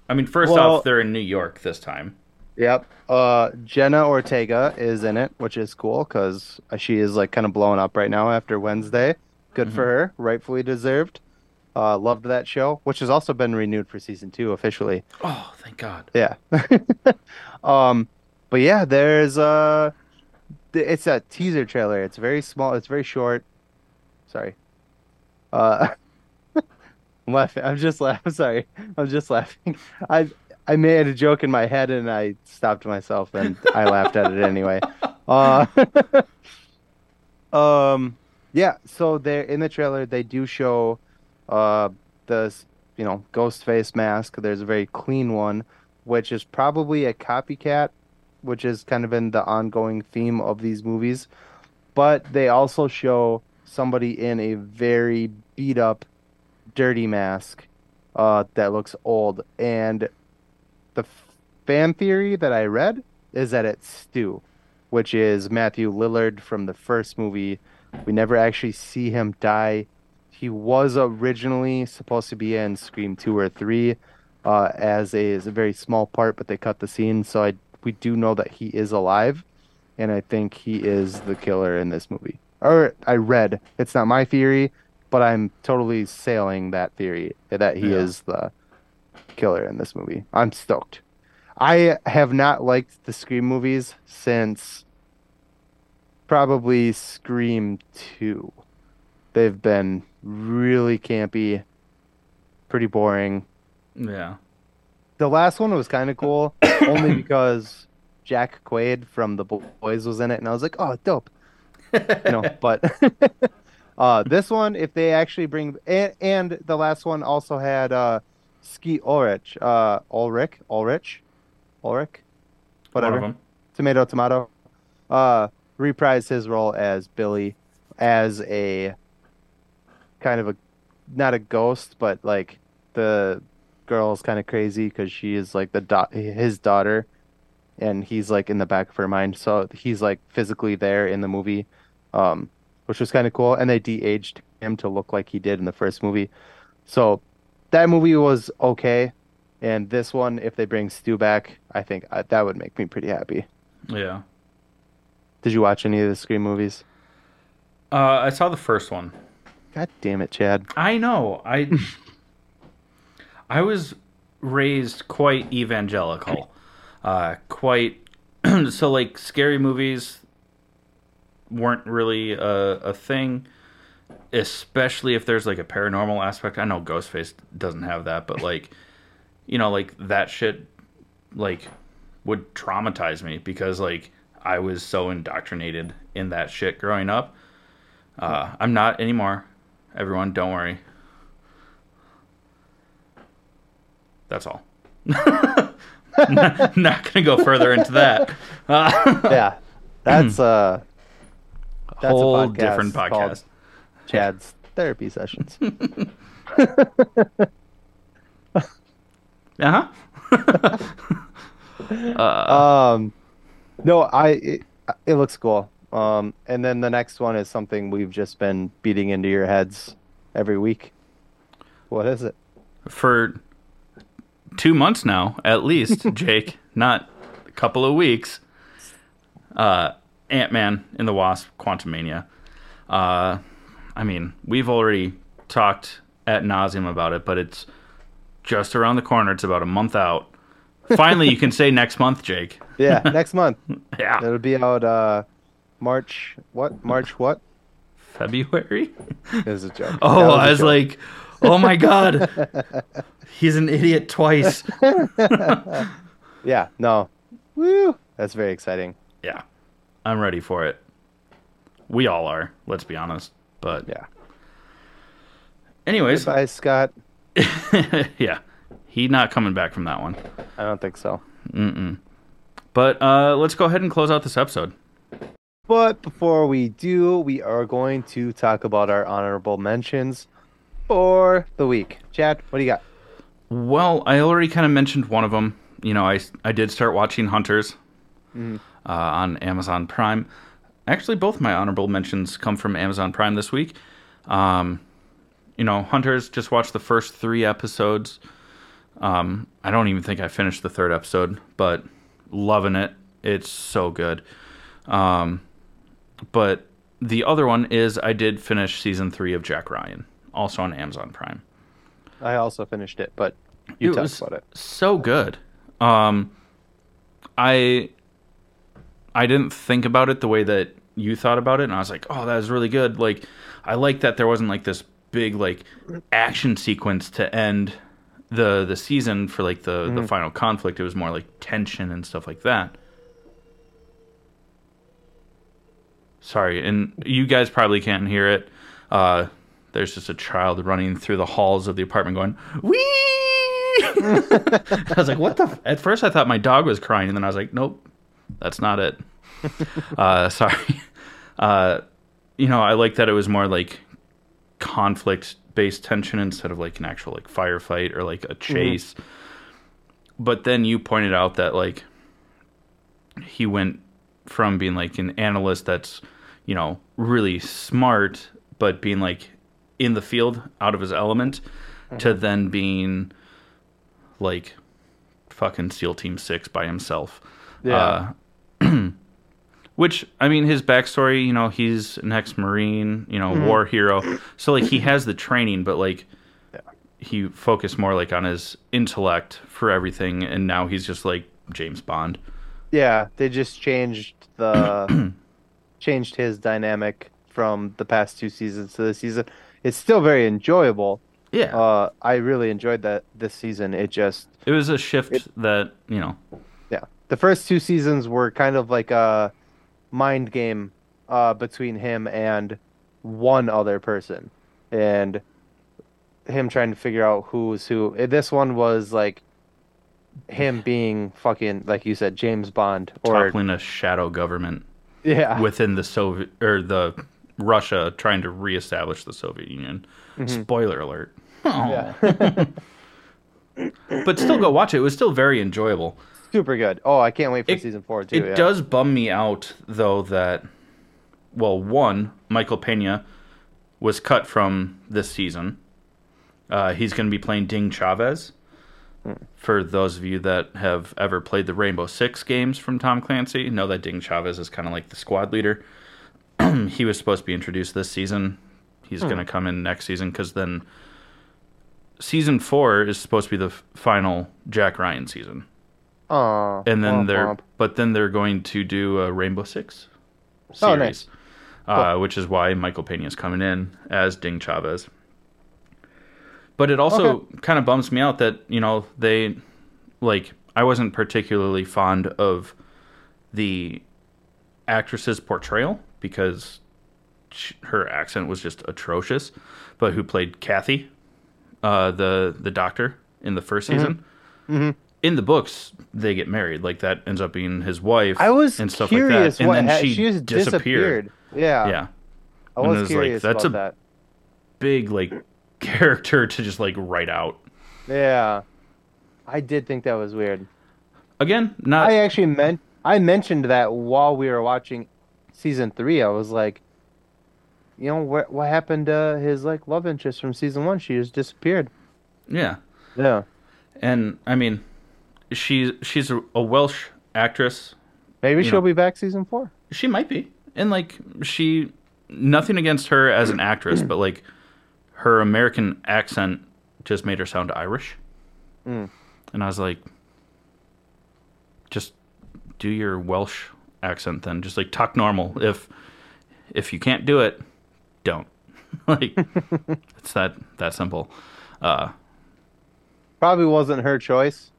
I mean, first Well- off, they're in New York this time. Yep. Uh, Jenna Ortega is in it, which is cool because she is like kind of blowing up right now after Wednesday. Good for her, rightfully deserved. Uh, loved that show, which has also been renewed for season two officially. Oh, thank God. Yeah. <laughs> um, but yeah, there's uh it's a teaser trailer. It's very small. It's very short. Sorry. Uh, <laughs> I'm laughing. I'm just laughing. <laughs> Sorry. I'm just laughing. I I made a joke in my head and I stopped myself and I laughed at it anyway. <laughs> Uh, um, yeah. So they're in the trailer. They do show uh the you know ghost face mask. There's a very clean one, which is probably a copycat, which is kind of in the ongoing theme of these movies. But they also show somebody in a very beat up, dirty mask uh, that looks old. And the fan theory that I read is that it's Stu, which is Matthew Lillard from the first movie. We never actually see him die. He was originally supposed to be in Scream 2 or 3 uh, as, a, as a very small part, but they cut the scene. So I, we do know that he is alive, and I think he is the killer in this movie. Or I read. It's not my theory, but I'm totally sailing that theory that he Yeah. is the killer in this movie. I'm stoked. I have not liked the Scream movies since probably Scream 2. They've been really campy, pretty boring. Yeah. The last one was kind of cool, <coughs> only because Jack Quaid from The Boys was in it, and I was like, oh, dope. You know, <laughs> but <laughs> uh, this one, if they actually bring, and, and the last one also had uh, Skeet Ulrich, uh, Ulrich, Ulrich, Ulrich, whatever, One of them. tomato, tomato, uh, reprised his role as Billy, as a kind of a, not a ghost, but like the girl's kind of crazy because she is like the da- his daughter, and he's like in the back of her mind. So he's like physically there in the movie, um, which was kind of cool. And they de-aged him to look like he did in the first movie. So that movie was okay. And this one, if they bring Stu back, I think uh, that would make me pretty happy. Yeah. Did you watch any of the Scream movies? Uh, I saw the first one. God damn it, Chad. I know. I <laughs> I was raised quite evangelical. Uh, quite <clears throat> so like scary movies weren't really a, a thing, especially if there's like a paranormal aspect. I know Ghostface doesn't have that, but like <laughs> you know, like that shit like would traumatize me because like I was so indoctrinated in that shit growing up. Uh, I'm not anymore. Everyone, don't worry. That's all. not, <laughs> not gonna go further into that. Uh, <laughs> Yeah, that's uh, that's a whole different podcast. Chad's therapy sessions. Uh huh. uh, <laughs> Um, no, I it, it looks cool. Um, and then the next one is something we've just been beating into your heads every week. What is it? for two months now, at least, <laughs> Jake, not a couple of weeks. Uh, Ant Man and the Wasp: Quantumania. Uh, I mean, we've already talked at nauseum about it, but it's just around the corner. It's about a month out Finally, you can say <laughs> next month, Jake. Yeah, next month. <laughs> Yeah, It'll be out uh March what? March what? February. It was a joke. Oh, I was joke. like, oh my god, he's an idiot twice. <laughs> Yeah, no. Woo! That's very exciting. Yeah, I'm ready for it. We all are. Let's be honest. But Yeah. anyways, Bye, Scott. <laughs> yeah, he not coming back from that one. I don't think so. Mm-mm. But uh, let's go ahead and close out this episode. But before we do, we are going to talk about our honorable mentions for the week. Chad, what do you got? Well, I already kind of mentioned one of them. You know, I I did start watching Hunters uh, on Amazon Prime. Actually, both my honorable mentions come from Amazon Prime this week. Um, you know, Hunters just watched the first three episodes. Um, I don't even think I finished the third episode, but loving it. It's so good. Um, but the other one is I did finish season three of Jack Ryan, also on Amazon Prime. I also finished it, but you It talk was about it. so good. Um, I I didn't think about it the way that you thought about it, and I was like, oh, that was really good. Like, I like that there wasn't like this big like action sequence to end the the season for like the the final conflict. It was more like tension and stuff like that. Sorry, and you guys probably can't hear it. Uh, there's just a child running through the halls of the apartment going, "Wee!" <laughs> I was like, "What the?" F-? At first, I thought my dog was crying, and then I was like, "Nope, that's not it." <laughs> uh, sorry. <laughs> Uh, you know, I like that it was more like conflict-based tension instead of like an actual like firefight or like a chase. But then you pointed out that like he went from being like an analyst that's you know really smart but being like in the field out of his element to then being like fucking seal team 6 by himself Yeah. uh, <clears throat> which i mean his backstory you know he's an ex-marine you know war hero so like he has the training but like Yeah. he focused more like on his intellect for everything and now he's just like james bond Yeah, they just changed the <clears throat> changed his dynamic from the past two seasons to this season. It's still very enjoyable. yeah Uh, I really enjoyed that this season. It just It was a shift that you know. yeah, the first two seasons were kind of like a mind game uh, between him and one other person, and him trying to figure out who's who. Uh, This one was like him <sighs> being fucking like you said, James Bond or toppling a shadow government yeah, within the Soviet or the Russia trying to reestablish the Soviet Union. Spoiler alert. yeah. <laughs> But still go watch it. It was still very enjoyable. super good. Oh, I can't wait for It- season four too. It yeah. does bum me out though that well, one, Michael Pena was cut from this season. Uh, he's going to be playing Ding Chavez. For those of you that have ever played the Rainbow Six games from Tom Clancy, know that Ding Chavez is kind of like the squad leader. <clears throat> he was supposed to be introduced this season. He's going to come in next season because then season four is supposed to be the f- final Jack Ryan season Aw, and then they're but then they're going to do a Rainbow Six series, Oh, nice. uh, which is why Michael Pena is coming in as Ding Chavez. But it also kind of bums me out that you know they like I wasn't particularly fond of the actress's portrayal because sh her accent was just atrocious. But who played Cathy, uh, the the doctor in the 1st season? In the books, they get married. Like that ends up being his wife. I was and stuff curious like that. what and then she, she just disappeared. disappeared. Yeah, Yeah, I was was like, curious that's about a- that. big like <laughs> character to just like write out. Yeah, I did think that was weird. Again, not I actually meant I mentioned that while we were watching season three. I was like, you know, what what happened to his like love interest from season one? She just disappeared. yeah. Yeah, And I mean, she's she's a, a Welsh actress. maybe she'll know. be back season four. She might be, and like she, nothing against her as an actress, but like her American accent just made her sound Irish. Mm. And I was like, just do your Welsh accent then. Just like talk normal. If if you can't do it, don't. <laughs> like <laughs> it's that that simple. Uh, Probably wasn't her choice.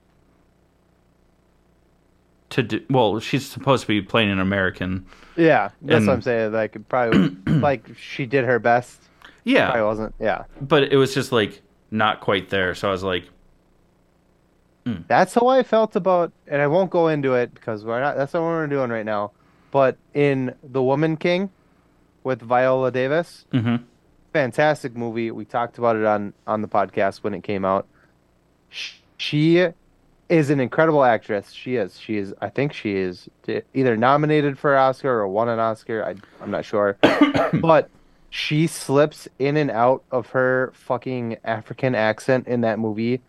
to do well, she's supposed to be playing an American. Yeah, that's And- what I'm saying. Like probably <clears throat> like she did her best. Yeah, I wasn't. Yeah, but it was just like not quite there. So I was like, that's how I felt about. And I won't go into it because we're not. That's not what we're doing right now. But in The Woman King, with Viola Davis, hmm fantastic movie. We talked about it on on the podcast when it came out. Sh- She is an incredible actress. She is. She is. I think she is either nominated for an Oscar or won an Oscar. I, I'm not sure, <coughs> but she slips in and out of her fucking African accent in that movie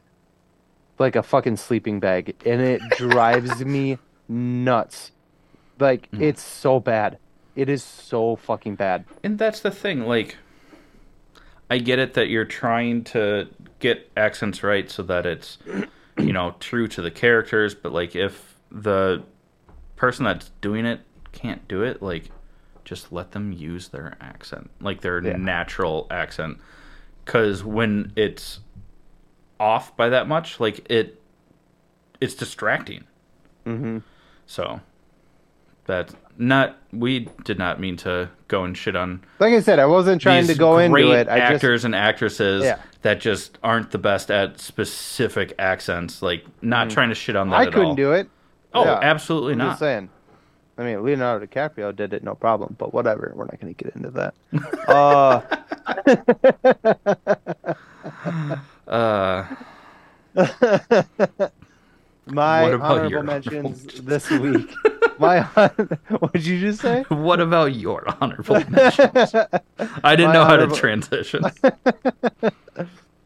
like a fucking sleeping bag, and it <laughs> drives me nuts. Like hmm. it's so bad. It is so fucking bad. and that's the thing. Like, I get it that you're trying to get accents right so that it's, you know, <clears throat> true to the characters. But like, if the person that's doing it can't do it, like, just let them use their accent, like their Yeah. natural accent. Because when it's off by that much, like it, it's distracting. hmm So that's not. We did not mean to go and shit on Like I said, I wasn't trying to go into it. I just actors and actresses Yeah. that just aren't the best at specific accents. Like, not trying to shit on that Mm. I at couldn't all. do it. Oh, Yeah. absolutely I'm not. just saying. I mean, Leonardo DiCaprio did it, no problem. But whatever, we're not going to get into that. <laughs> uh, <laughs> <laughs> Uh, <laughs> my honorable mentions honorable this week. My <laughs> what did you just say? <laughs> what about your honorable mentions? I didn't My know how to transition.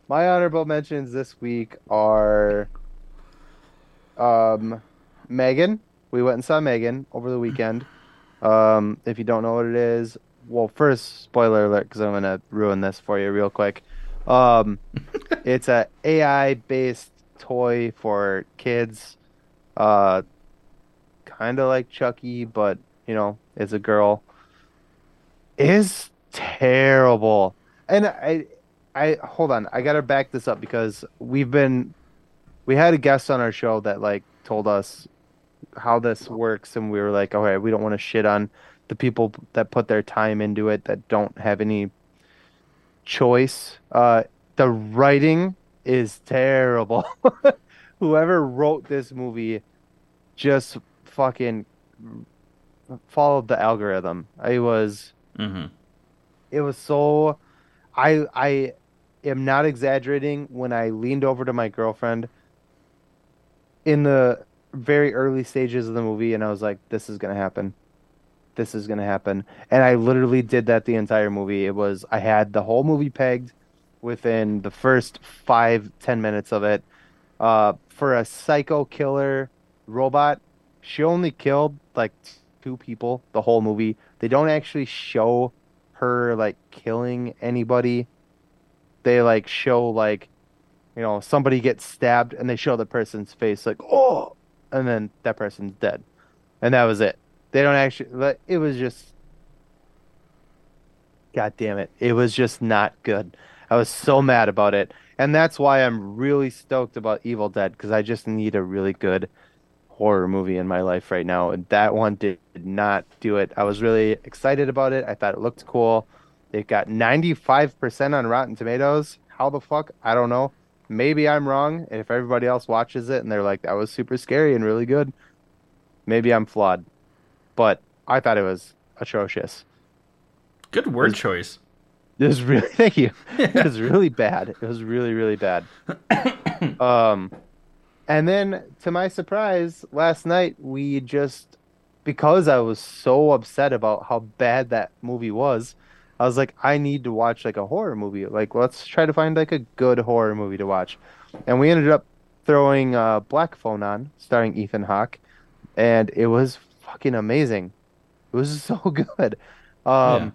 My honorable mentions this week are um, Megan. We went and saw Megan over the weekend. Um, if you don't know what it is, well, first spoiler alert because I'm gonna ruin this for you real quick. Um, <laughs> it's a AI based toy for kids. Uh, kind of like Chucky, but you know, it's a girl. Is terrible, and I, I hold on. I gotta back this up because we've been, we had a guest on our show that like told us how this works, and we were like, okay, we don't want to shit on the people that put their time into it that don't have any choice. Uh, the writing is terrible. <laughs> Whoever wrote this movie just fucking followed the algorithm. I was hmm it was so I I am not exaggerating when I leaned over to my girlfriend in the very early stages of the movie and I was like this is going to happen. This is going to happen. And I literally did that the entire movie. It was I had the whole movie pegged within the first five ten minutes of it. Uh, for a psycho killer robot, she only killed like two people the whole movie. They don't actually show her like killing anybody. They like show like you know somebody gets stabbed and they show the person's face like oh and then that person's dead. And that was it. They don't actually But it was just God damn it. It was just not good. I was so mad about it. And that's why I'm really stoked about Evil Dead because I just need a really good horror movie in my life right now. And that one did not do it. I was really excited about it. I thought it looked cool. It got 95% on Rotten Tomatoes. How the fuck? I don't know. Maybe I'm wrong. And if everybody else watches it and they're like, that was super scary and really good, maybe I'm flawed. But I thought it was atrocious. Good word choice. <laughs> It was really thank you. <laughs> It was really bad. It was really really bad. <coughs> Um, and then to my surprise, last night we just because I was so upset about how bad that movie was, I was like, I need to watch like a horror movie. Like, let's try to find like a good horror movie to watch. And we ended up throwing uh, Black Phone on, starring Ethan Hawke, and it was fucking amazing. It was <laughs> so good. Um, Yeah.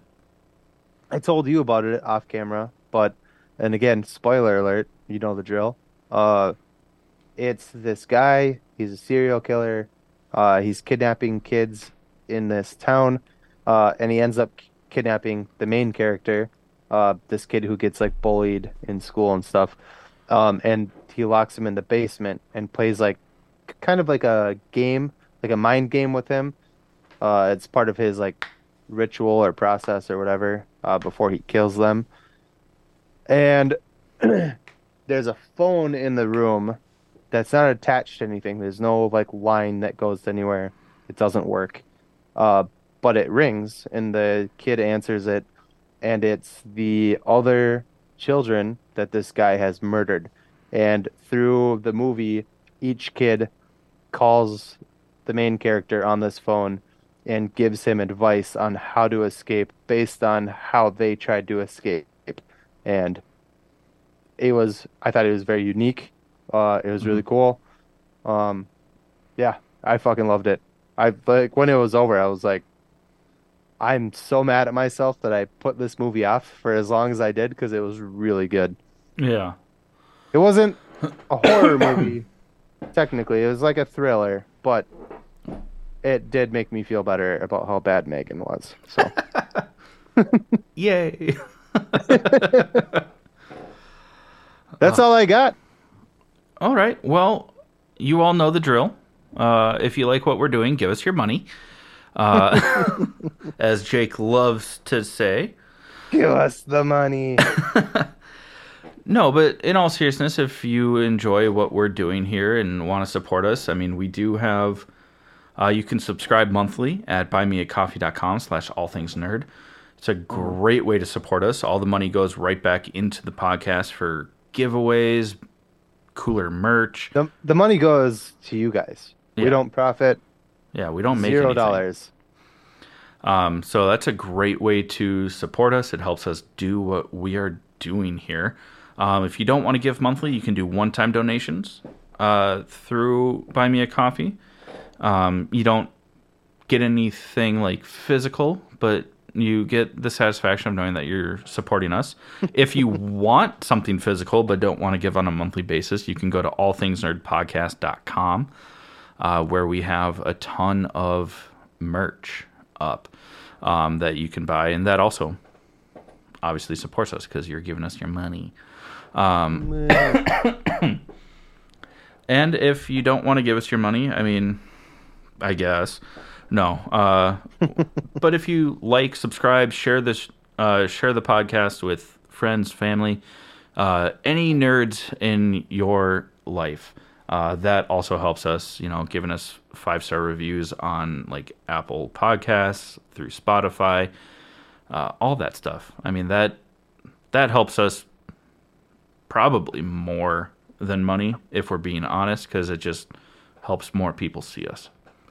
I told you about it off camera, but and again, spoiler alert, you know the drill. Uh, it's this guy. He's a serial killer. Uh, he's kidnapping kids in this town, uh, and he ends up kidnapping the main character, uh, this kid who gets like bullied in school and stuff. Um, and he locks him in the basement and plays like kind of like a game, like a mind game with him. Uh, it's part of his like ritual or process or whatever uh, before he kills them. And <clears throat> there's a phone in the room that's not attached to anything. There's no like line that goes anywhere. It doesn't work. Uh, but it rings and the kid answers it and it's the other children that this guy has murdered. And through the movie, each kid calls the main character on this phone and gives him advice on how to escape based on how they tried to escape. And it was, I thought it was very unique. Uh, it was mm-hmm. really cool. Um, yeah, I fucking loved it. I like when it was over, I was like, I'm so mad at myself that I put this movie off for as long as I did because it was really good. Yeah. It wasn't <coughs> a horror movie, technically. It was like a thriller, but it did make me feel better about how bad Megan was. So. <laughs> Yay. <laughs> That's uh, all I got. All right. Well, you all know the drill. Uh, if you like what we're doing, give us your money. Uh, <laughs> as Jake loves to say. Give us the money. no, but in all seriousness, if you enjoy what we're doing here and want to support us, I mean, we do have. Uh, you can subscribe monthly at buymeacoffee.com slash all things nerd. It's a great way to support us. All the money goes right back into the podcast for giveaways, cooler merch. The, the money goes to you guys. Yeah. We don't profit. Yeah, we don't make zero dollars. Um, so that's a great way to support us. It helps us do what we are doing here. Um, if you don't want to give monthly, you can do one-time donations uh, through Buy Me a Coffee. Um, you don't get anything like physical, but you get the satisfaction of knowing that you're supporting us. <laughs> if you want something physical but don't want to give on a monthly basis, you can go to allthingsnerdpodcast.com uh, where we have a ton of merch up um, that you can buy, and that also obviously supports us because you're giving us your money. Um, <coughs> and if you don't want to give us your money, I mean, I guess no. Uh, <laughs> but if you like, subscribe, share this, uh, share the podcast with friends, family, uh, any nerds in your life. Uh, that also helps us, you know, giving us five star reviews on like Apple Podcasts through Spotify, uh, all that stuff. I mean that that helps us probably more than money if we're being honest, because it just helps more people see us,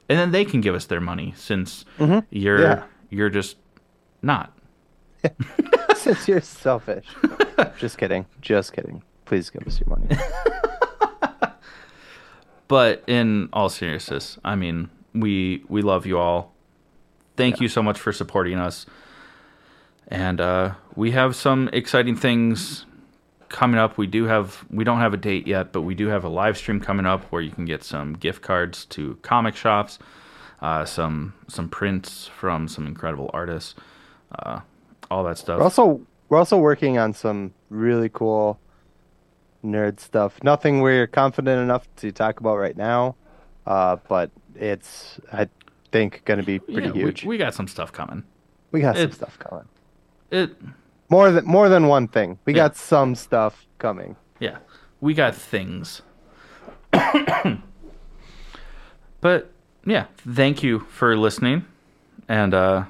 and then they can give us their money since mm-hmm. you're yeah. you're just not. <laughs> since you're selfish. just kidding. Just kidding. Please give us your money. <laughs> But in all seriousness, I mean, we we love you all. Thank yeah. you so much for supporting us. And uh, we have some exciting things coming up. We do have we don't have a date yet, but we do have a live stream coming up where you can get some gift cards to comic shops, uh, some some prints from some incredible artists, uh, all that stuff. We're also we're also working on some really cool nerd stuff. Nothing we're confident enough to talk about right now, uh, but it's I think going to be pretty yeah, huge. We, we, got some stuff coming. We got it, some stuff coming. It more than more than one thing. We yeah. got some stuff coming. Yeah, we got things. <coughs> but yeah, thank you for listening, and uh,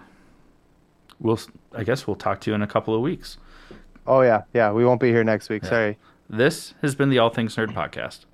we'll I guess we'll talk to you in a couple of weeks. Oh yeah, yeah. We won't be here next week. Yeah. Sorry. This has been the All Things Nerd podcast.